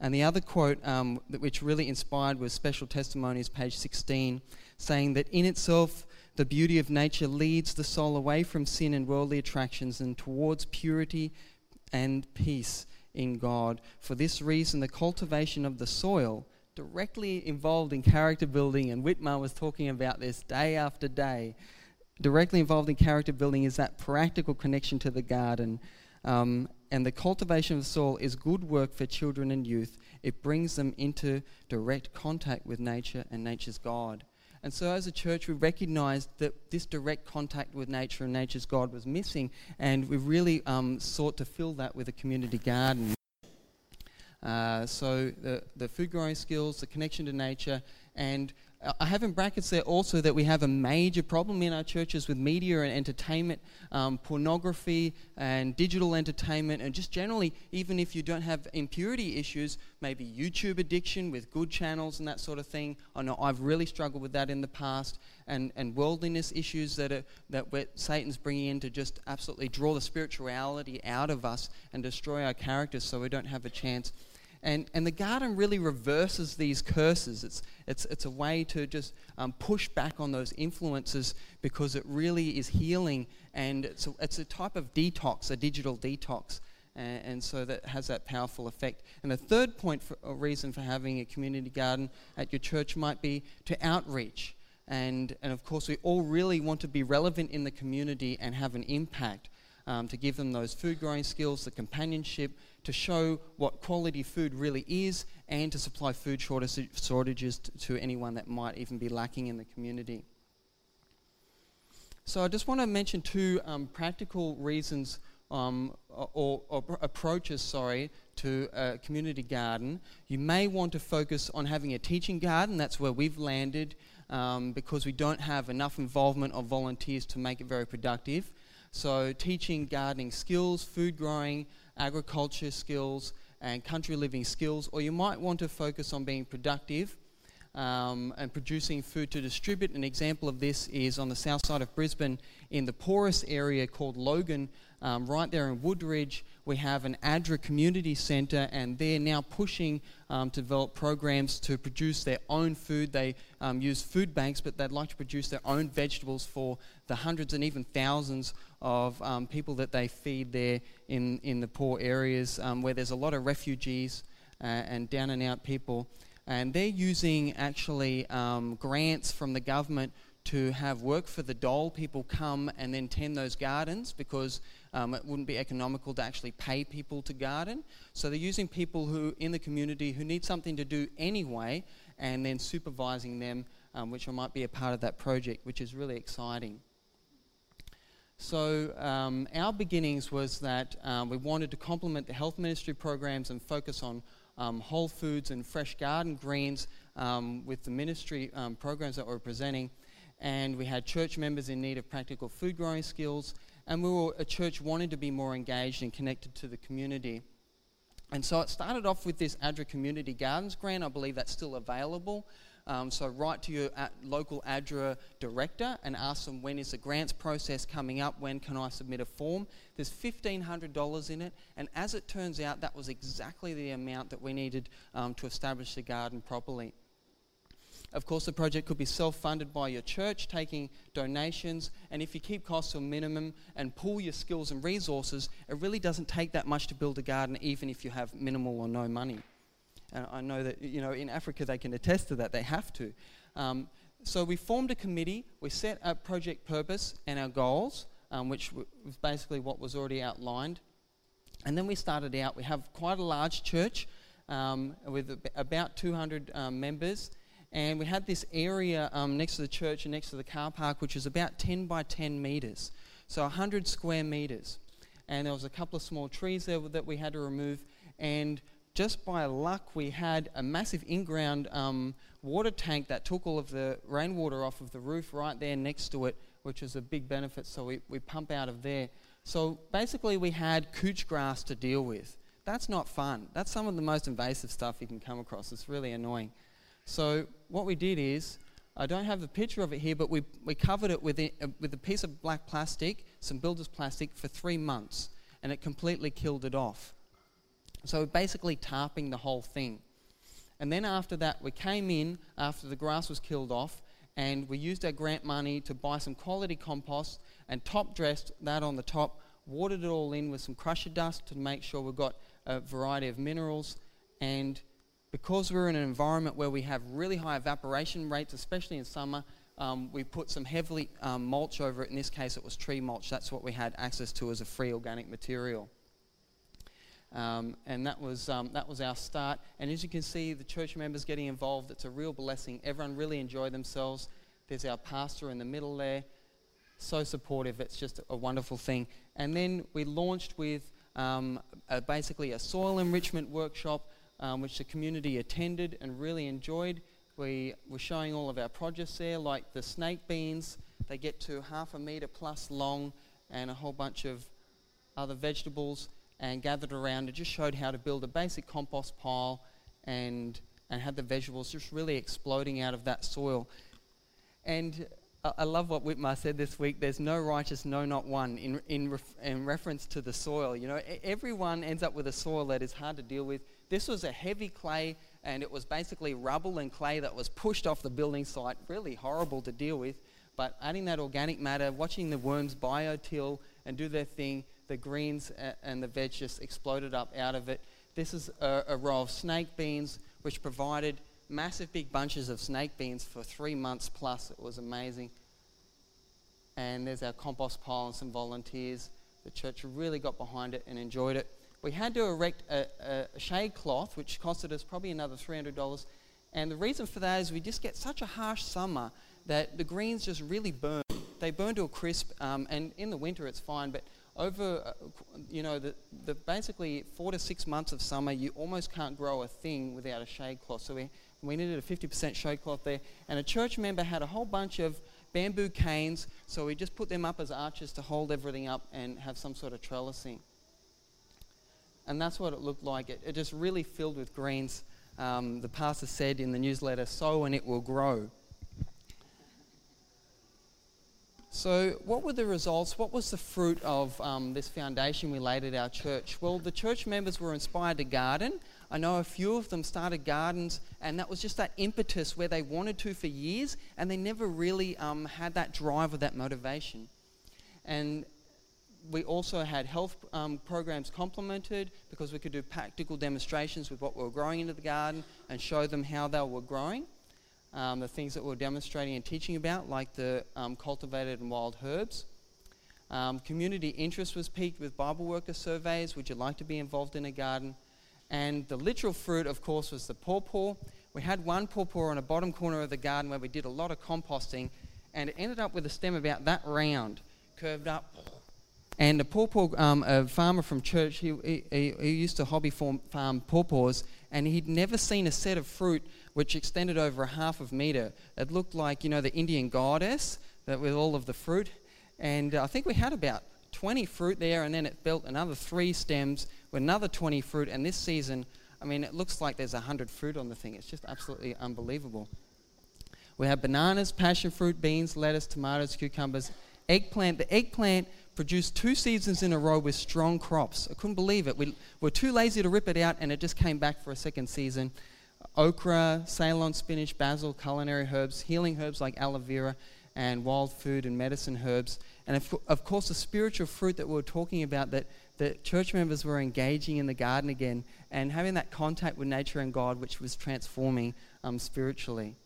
And the other quote, um, which really inspired, was Special Testimonies, page 16, saying that in itself, the beauty of nature leads the soul away from sin and worldly attractions and towards purity and peace in God. For this reason, the cultivation of the soil, directly involved in character building, and Whitmar was talking about this day after day, directly involved in character building is that practical connection to the garden. Um, and the cultivation of soil is good work for children and youth. It brings them into direct contact with nature and nature's God. And so, as a church, we recognized that this direct contact with nature and nature's God was missing, and we really um, sought to fill that with a community garden. Uh, so, the, the food growing skills, the connection to nature, and I have in brackets there also that we have a major problem in our churches with media and entertainment, um, pornography and digital entertainment, and just generally, even if you don't have impurity issues, maybe YouTube addiction with good channels and that sort of thing. I know I've really struggled with that in the past, and, and worldliness issues that, are, that Satan's bringing in to just absolutely draw the spirituality out of us and destroy our characters so we don't have a chance and, and the garden really reverses these curses. It's, it's, it's a way to just um, push back on those influences because it really is healing and it's a, it's a type of detox, a digital detox. And, and so that has that powerful effect. And the third point, for, a reason for having a community garden at your church might be to outreach. And, and of course, we all really want to be relevant in the community and have an impact um, to give them those food growing skills, the companionship, to show what quality food really is, and to supply food shortages to anyone that might even be lacking in the community. So I just want to mention two um, practical reasons um, or, or, approaches, sorry, to a community garden. You may want to focus on having a teaching garden. That's where we've landed um, because we don't have enough involvement of volunteers to make it very productive. So teaching gardening skills, food growing, agriculture skills, and country living skills, or you might want to focus on being productive um, and producing food to distribute. An example of this is on the south side of Brisbane in the poorest area called Logan, um, right there in Woodridge. We have an ADRA community centre, and they're now pushing um, to develop programs to produce their own food. They um, use food banks, but they'd like to produce their own vegetables for the hundreds and even thousands of um, people that they feed there in, in the poor areas um, where there's a lot of refugees uh, and down and out people. And they're using actually um, grants from the government to have work for the dole. People come and then tend those gardens because um, it wouldn't be economical to actually pay people to garden. So they're using people who in the community who need something to do anyway, and then supervising them, um, which might be a part of that project, which is really exciting. So um, our beginnings was that um, we wanted to complement the health ministry programs and focus on um, whole foods and fresh garden greens um, with the ministry programs that we're presenting and we had church members in need of practical food growing skills, and we were a church wanting to be more engaged and connected to the community. And so it started off with this ADRA Community Gardens grant. I believe that's still available. Um, so write to your local ADRA director and ask them when is the grants process coming up, when can I submit a form. There's $1,500 in it, and as it turns out, that was exactly the amount that we needed um, to establish the garden properly. Of course, the project could be self funded by your church, taking donations. And if you keep costs to a minimum and pool your skills and resources, it really doesn't take that much to build a garden, even if you have minimal or no money. And I know that, you know, in Africa they can attest to that, they have to. Um, so we formed a committee, we set a project purpose and our goals, um, which was basically what was already outlined. And then we started out, we have quite a large church um, with about 200 um, members and we had this area um, next to the church and next to the car park, which was about 10 by 10 meters, so 100 square meters. And there was a couple of small trees there that we had to remove. And just by luck, we had a massive in ground um, water tank that took all of the rainwater off of the roof right there next to it, which was a big benefit. So we, we pump out of there. So basically, we had couch grass to deal with. That's not fun. That's some of the most invasive stuff you can come across. It's really annoying. So what we did is, I don't have the picture of it here, but we, we covered it with, uh, with a piece of black plastic, some builder's plastic, for three months, and it completely killed it off. So basically tarping the whole thing. And then after that, we came in after the grass was killed off, and we used our grant money to buy some quality compost and top dressed that on the top, watered it all in with some crusher dust to make sure we've got a variety of minerals, and because we're in an environment where we have really high evaporation rates, especially in summer, um, we put some heavily um, mulch over it. In this case, it was tree mulch. That's what we had access to as a free organic material. Um, and that was, um, that was our start. And as you can see, the church members getting involved, it's a real blessing. Everyone really enjoyed themselves. There's our pastor in the middle there. So supportive. It's just a wonderful thing. And then we launched with um, a, basically a soil enrichment workshop, um, which the community attended and really enjoyed. We were showing all of our produce there, like the snake beans. They get to half a metre plus long, and a whole bunch of other vegetables and gathered around and just showed how to build a basic compost pile and, and had the vegetables just really exploding out of that soil. And I love what Whitmar said this week. There's no righteous, no, not one, in, in, ref, in reference to the soil. You know, everyone ends up with a soil that is hard to deal with. This was a heavy clay, and it was basically rubble and clay that was pushed off the building site. Really horrible to deal with. But adding that organic matter, watching the worms biotill and do their thing, the greens and the veg just exploded up out of it. This is a, a row of snake beans, which provided massive big bunches of snake beans for three months plus. It was amazing. And there's our compost pile and some volunteers. The church really got behind it and enjoyed it. We had to erect a, a shade cloth, which costed us probably another $300. And the reason for that is we just get such a harsh summer that the greens just really burn. They burn to a crisp, um, and in the winter it's fine, but over, uh, you know, the, the basically four to six months of summer, you almost can't grow a thing without a shade cloth. So we, we needed a 50% shade cloth there. And a church member had a whole bunch of bamboo canes, so we just put them up as arches to hold everything up and have some sort of trellising. And that's what it looked like. It, it just really filled with greens. Um, the pastor said in the newsletter, sow and it will grow. So, what were the results? What was the fruit of um, this foundation we laid at our church? Well, the church members were inspired to garden. I know a few of them started gardens, and that was just that impetus where they wanted to for years, and they never really um, had that drive or that motivation. And we also had health um, programs complemented because we could do practical demonstrations with what we were growing into the garden and show them how they were growing um, the things that we're demonstrating and teaching about, like the um, cultivated and wild herbs. Um, community interest was piqued with Bible worker surveys. Would you like to be involved in a garden? And the literal fruit, of course, was the pawpaw. We had one pawpaw on a bottom corner of the garden where we did a lot of composting, and it ended up with a stem about that round, curved up. And a pawpaw, um, a farmer from church, he, he, he used to hobby farm pawpaws, and he'd never seen a set of fruit which extended over a half of meter. It looked like, you know, the Indian goddess that with all of the fruit. And uh, I think we had about 20 fruit there, and then it built another three stems with another 20 fruit. And this season, I mean, it looks like there's 100 fruit on the thing. It's just absolutely unbelievable. We have bananas, passion fruit, beans, lettuce, tomatoes, cucumbers, eggplant. The eggplant produced two seasons in a row with strong crops. I couldn't believe it. We were too lazy to rip it out, and it just came back for a second season okra, Ceylon spinach, basil, culinary herbs, healing herbs like aloe vera, and wild food and medicine herbs. And of, of course, the spiritual fruit that we are talking about that, that church members were engaging in the garden again and having that contact with nature and God, which was transforming um, spiritually.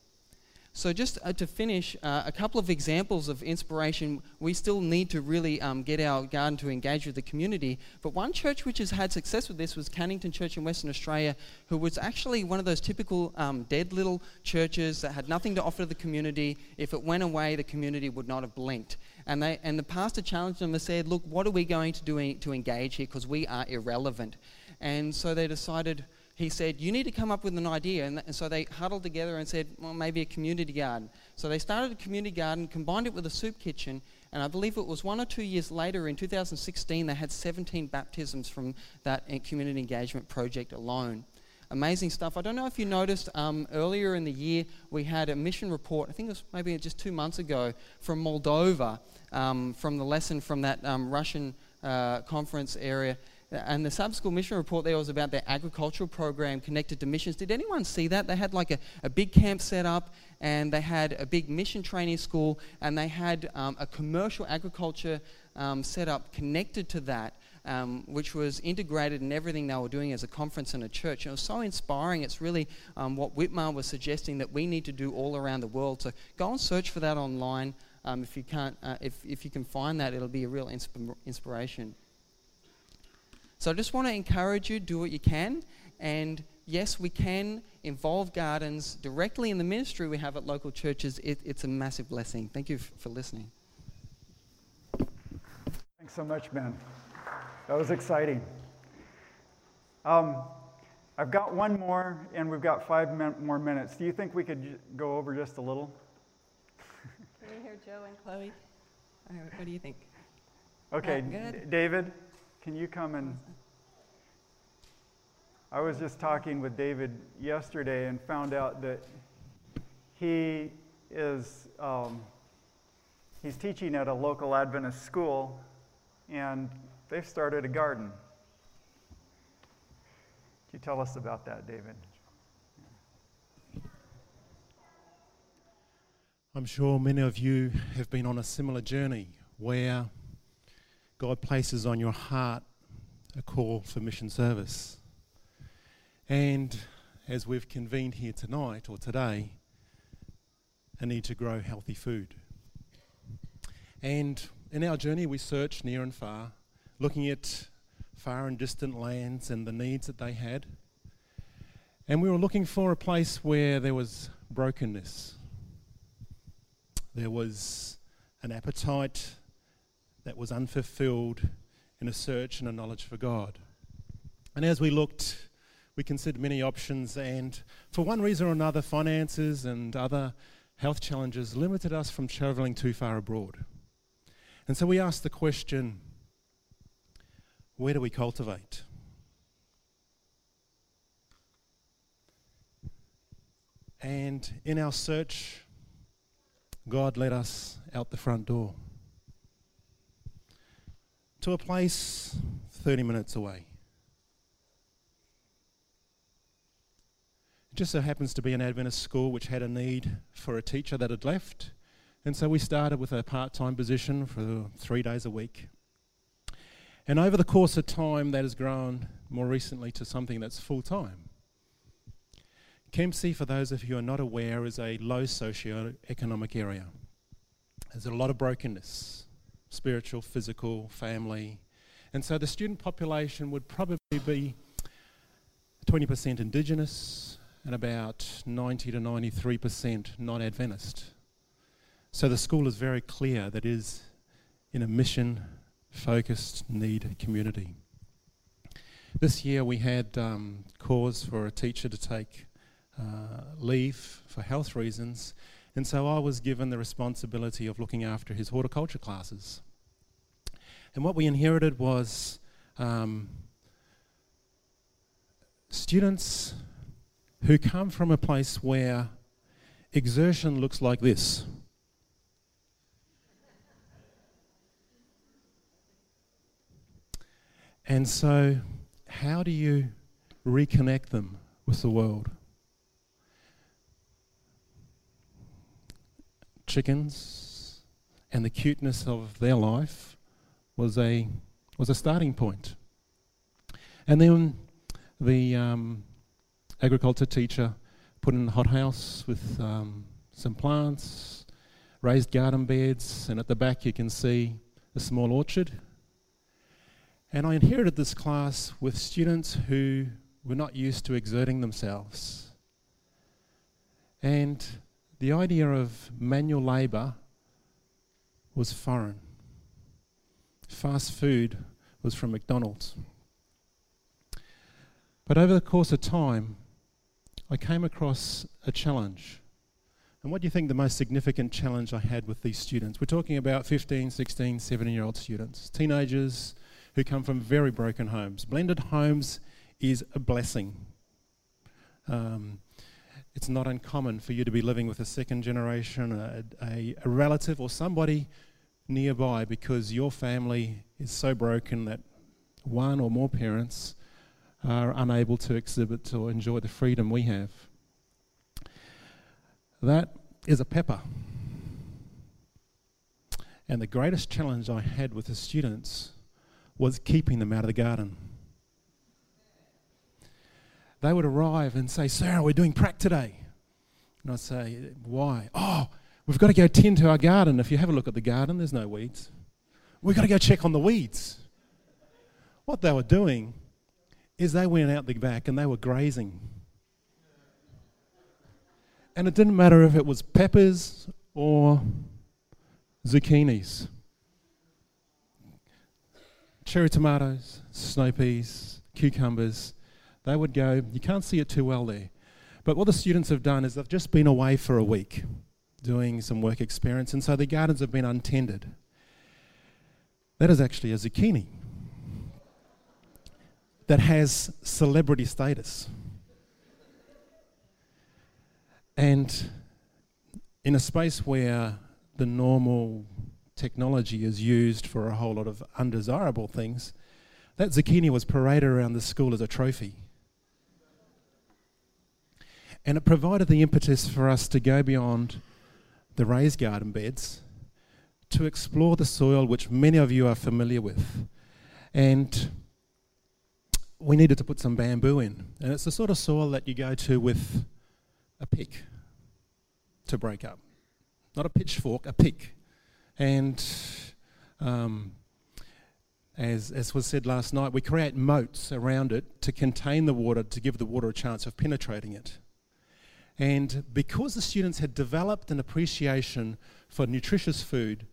So, just uh, to finish, uh, a couple of examples of inspiration. We still need to really um, get our garden to engage with the community. But one church which has had success with this was Cannington Church in Western Australia, who was actually one of those typical um, dead little churches that had nothing to offer the community. If it went away, the community would not have blinked. And, they, and the pastor challenged them and said, Look, what are we going to do to engage here? Because we are irrelevant. And so they decided he said, You need to come up with an idea. And, th- and, so they huddled together and said, Well, maybe a community garden. So they started a community garden, combined it with a soup kitchen, and I believe it was one or two years later, in 2016, they had 17 baptisms from that community engagement project alone. Amazing stuff. I don't know if you noticed um, earlier in the year we had a mission report, I think it was maybe just two months ago, from Moldova, um, from the lesson from that um, Russian uh, conference area and the sub-school mission report there was about their agricultural program connected to missions. Did anyone see that? They had like a, a big camp set up, and they had a big mission training school, and they had um, a commercial agriculture um, set up connected to that. um, which was integrated in everything they were doing as a conference and a church. And it was so inspiring. It's really um, what Whitmar was suggesting that we need to do all around the world. So go and search for that online. Um, if you can't, uh, if, if you can find that, it'll be a real insp- inspiration. So I just want to encourage you, do what you can. And yes, we can involve gardens directly in the ministry we have at local churches. It, it's a massive blessing. Thank you f- for listening. Thanks so much, Ben. That was exciting. Um, I've got one more, and we've got five min- more minutes. Do you think we could j- go over just a little? Can we hear Joe and Chloe? Or what do you think? Okay, good? D- David, can you come and? I was just talking with David yesterday and found out that he is um, he's teaching at a local Adventist school, and they've started a garden. Can you tell us about that, David? I'm sure many of you have been on a similar journey where God places on your heart a call for mission service. And as we've convened here tonight or today, a need to grow healthy food. And in our journey, we searched near and far, looking at far and distant lands and the needs that they had. And we were looking for a place where there was brokenness, there was an appetite that was unfulfilled in a search and a knowledge for God. And as we looked, we considered many options, and for one reason or another, finances and other health challenges limited us from travelling too far abroad. And so we asked the question where do we cultivate? And in our search, God led us out the front door to a place 30 minutes away. It just so happens to be an Adventist school which had a need for a teacher that had left. And so we started with a part time position for three days a week. And over the course of time, that has grown more recently to something that's full time. Kempsey, for those of you who are not aware, is a low socio-economic area. There's a lot of brokenness, spiritual, physical, family. And so the student population would probably be 20% Indigenous and about 90 to 93% non Adventist. So the school is very clear that it is in a mission focused need community. This year we had um, cause for a teacher to take uh, leave for health reasons, and so I was given the responsibility of looking after his horticulture classes. And what we inherited was um, students who come from a place where exertion looks like this. And so, how do you reconnect them with the world? Chickens and the cuteness of their life was a, was a starting point. And then the um, agriculture teacher put in a hothouse with um, some plants, raised garden beds, and at the back you can see a small orchard. And I inherited this class with students who were not used to exerting themselves. And the idea of manual labour was foreign. Fast food was from McDonald's. But over the course of time, I came across a challenge. And what do you think the most significant challenge I had with these students? We're talking about 15, 16, 17 year old students, teenagers who come from very broken homes. Blended homes is a blessing. Um, it's not uncommon for you to be living with a second generation, a, a, a relative, or somebody nearby because your family is so broken that one or more parents are unable to exhibit or enjoy the freedom we have. That is a pepper. And the greatest challenge I had with the students was keeping them out of the garden. They would arrive and say, Sarah, we're doing prac today. And I'd say, Why? Oh, we've got to go tend to our garden. If you have a look at the garden, there's no weeds. We've got to go check on the weeds. What they were doing is they went out the back and they were grazing. And it didn't matter if it was peppers or zucchinis, cherry tomatoes, snow peas, cucumbers. They would go, you can't see it too well there. But what the students have done is they've just been away for a week doing some work experience, and so the gardens have been untended. That is actually a zucchini that has celebrity status. And in a space where the normal technology is used for a whole lot of undesirable things, that zucchini was paraded around the school as a trophy. And it provided the impetus for us to go beyond the raised garden beds to explore the soil which many of you are familiar with. And we needed to put some bamboo in. And it's the sort of soil that you go to with a pick to break up. Not a pitchfork, a pick. And um, as, as was said last night, we create moats around it to contain the water, to give the water a chance of penetrating it. And because the students had developed an appreciation for nutritious food,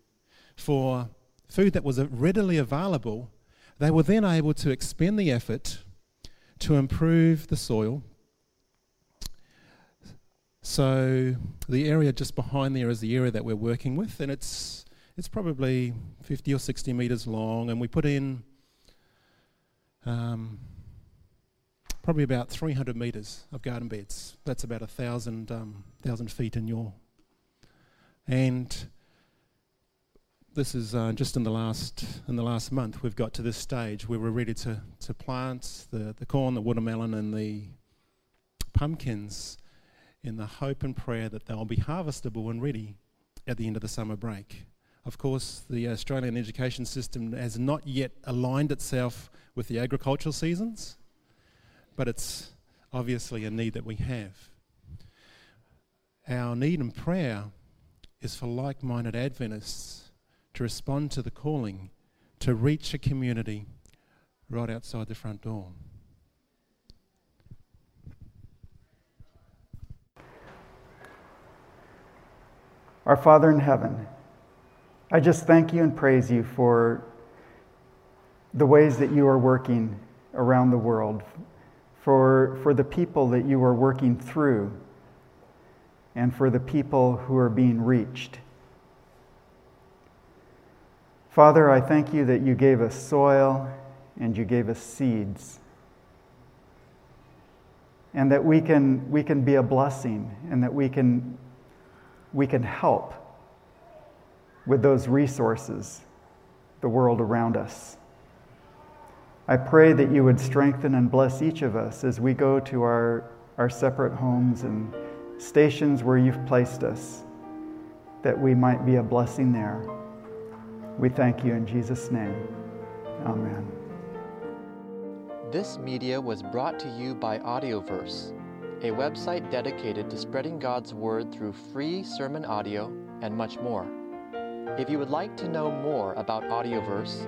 for food that was readily available, they were then able to expend the effort to improve the soil. So the area just behind there is the area that we're working with, and it's it's probably 50 or 60 meters long, and we put in um, probably about 300 meters of garden beds. That's about a thousand um, thousand feet in your. and this is uh, just in the last in the last month we've got to this stage where we're ready to, to plant the, the corn, the watermelon and the pumpkins in the hope and prayer that they'll be harvestable and ready at the end of the summer break. Of course, the Australian education system has not yet aligned itself with the agricultural seasons, but it's obviously a need that we have. Our need and prayer is for like minded Adventists to respond to the calling to reach a community right outside the front door. Our Father in heaven, I just thank you and praise you for the ways that you are working around the world, for, for the people that you are working through, and for the people who are being reached. Father, I thank you that you gave us soil and you gave us seeds. And that we can, we can be a blessing and that we can, we can help with those resources, the world around us. I pray that you would strengthen and bless each of us as we go to our, our separate homes and stations where you've placed us, that we might be a blessing there. We thank you in Jesus' name. Amen. This media was brought to you by Audioverse, a website dedicated to spreading God's Word through free sermon audio and much more. If you would like to know more about Audioverse,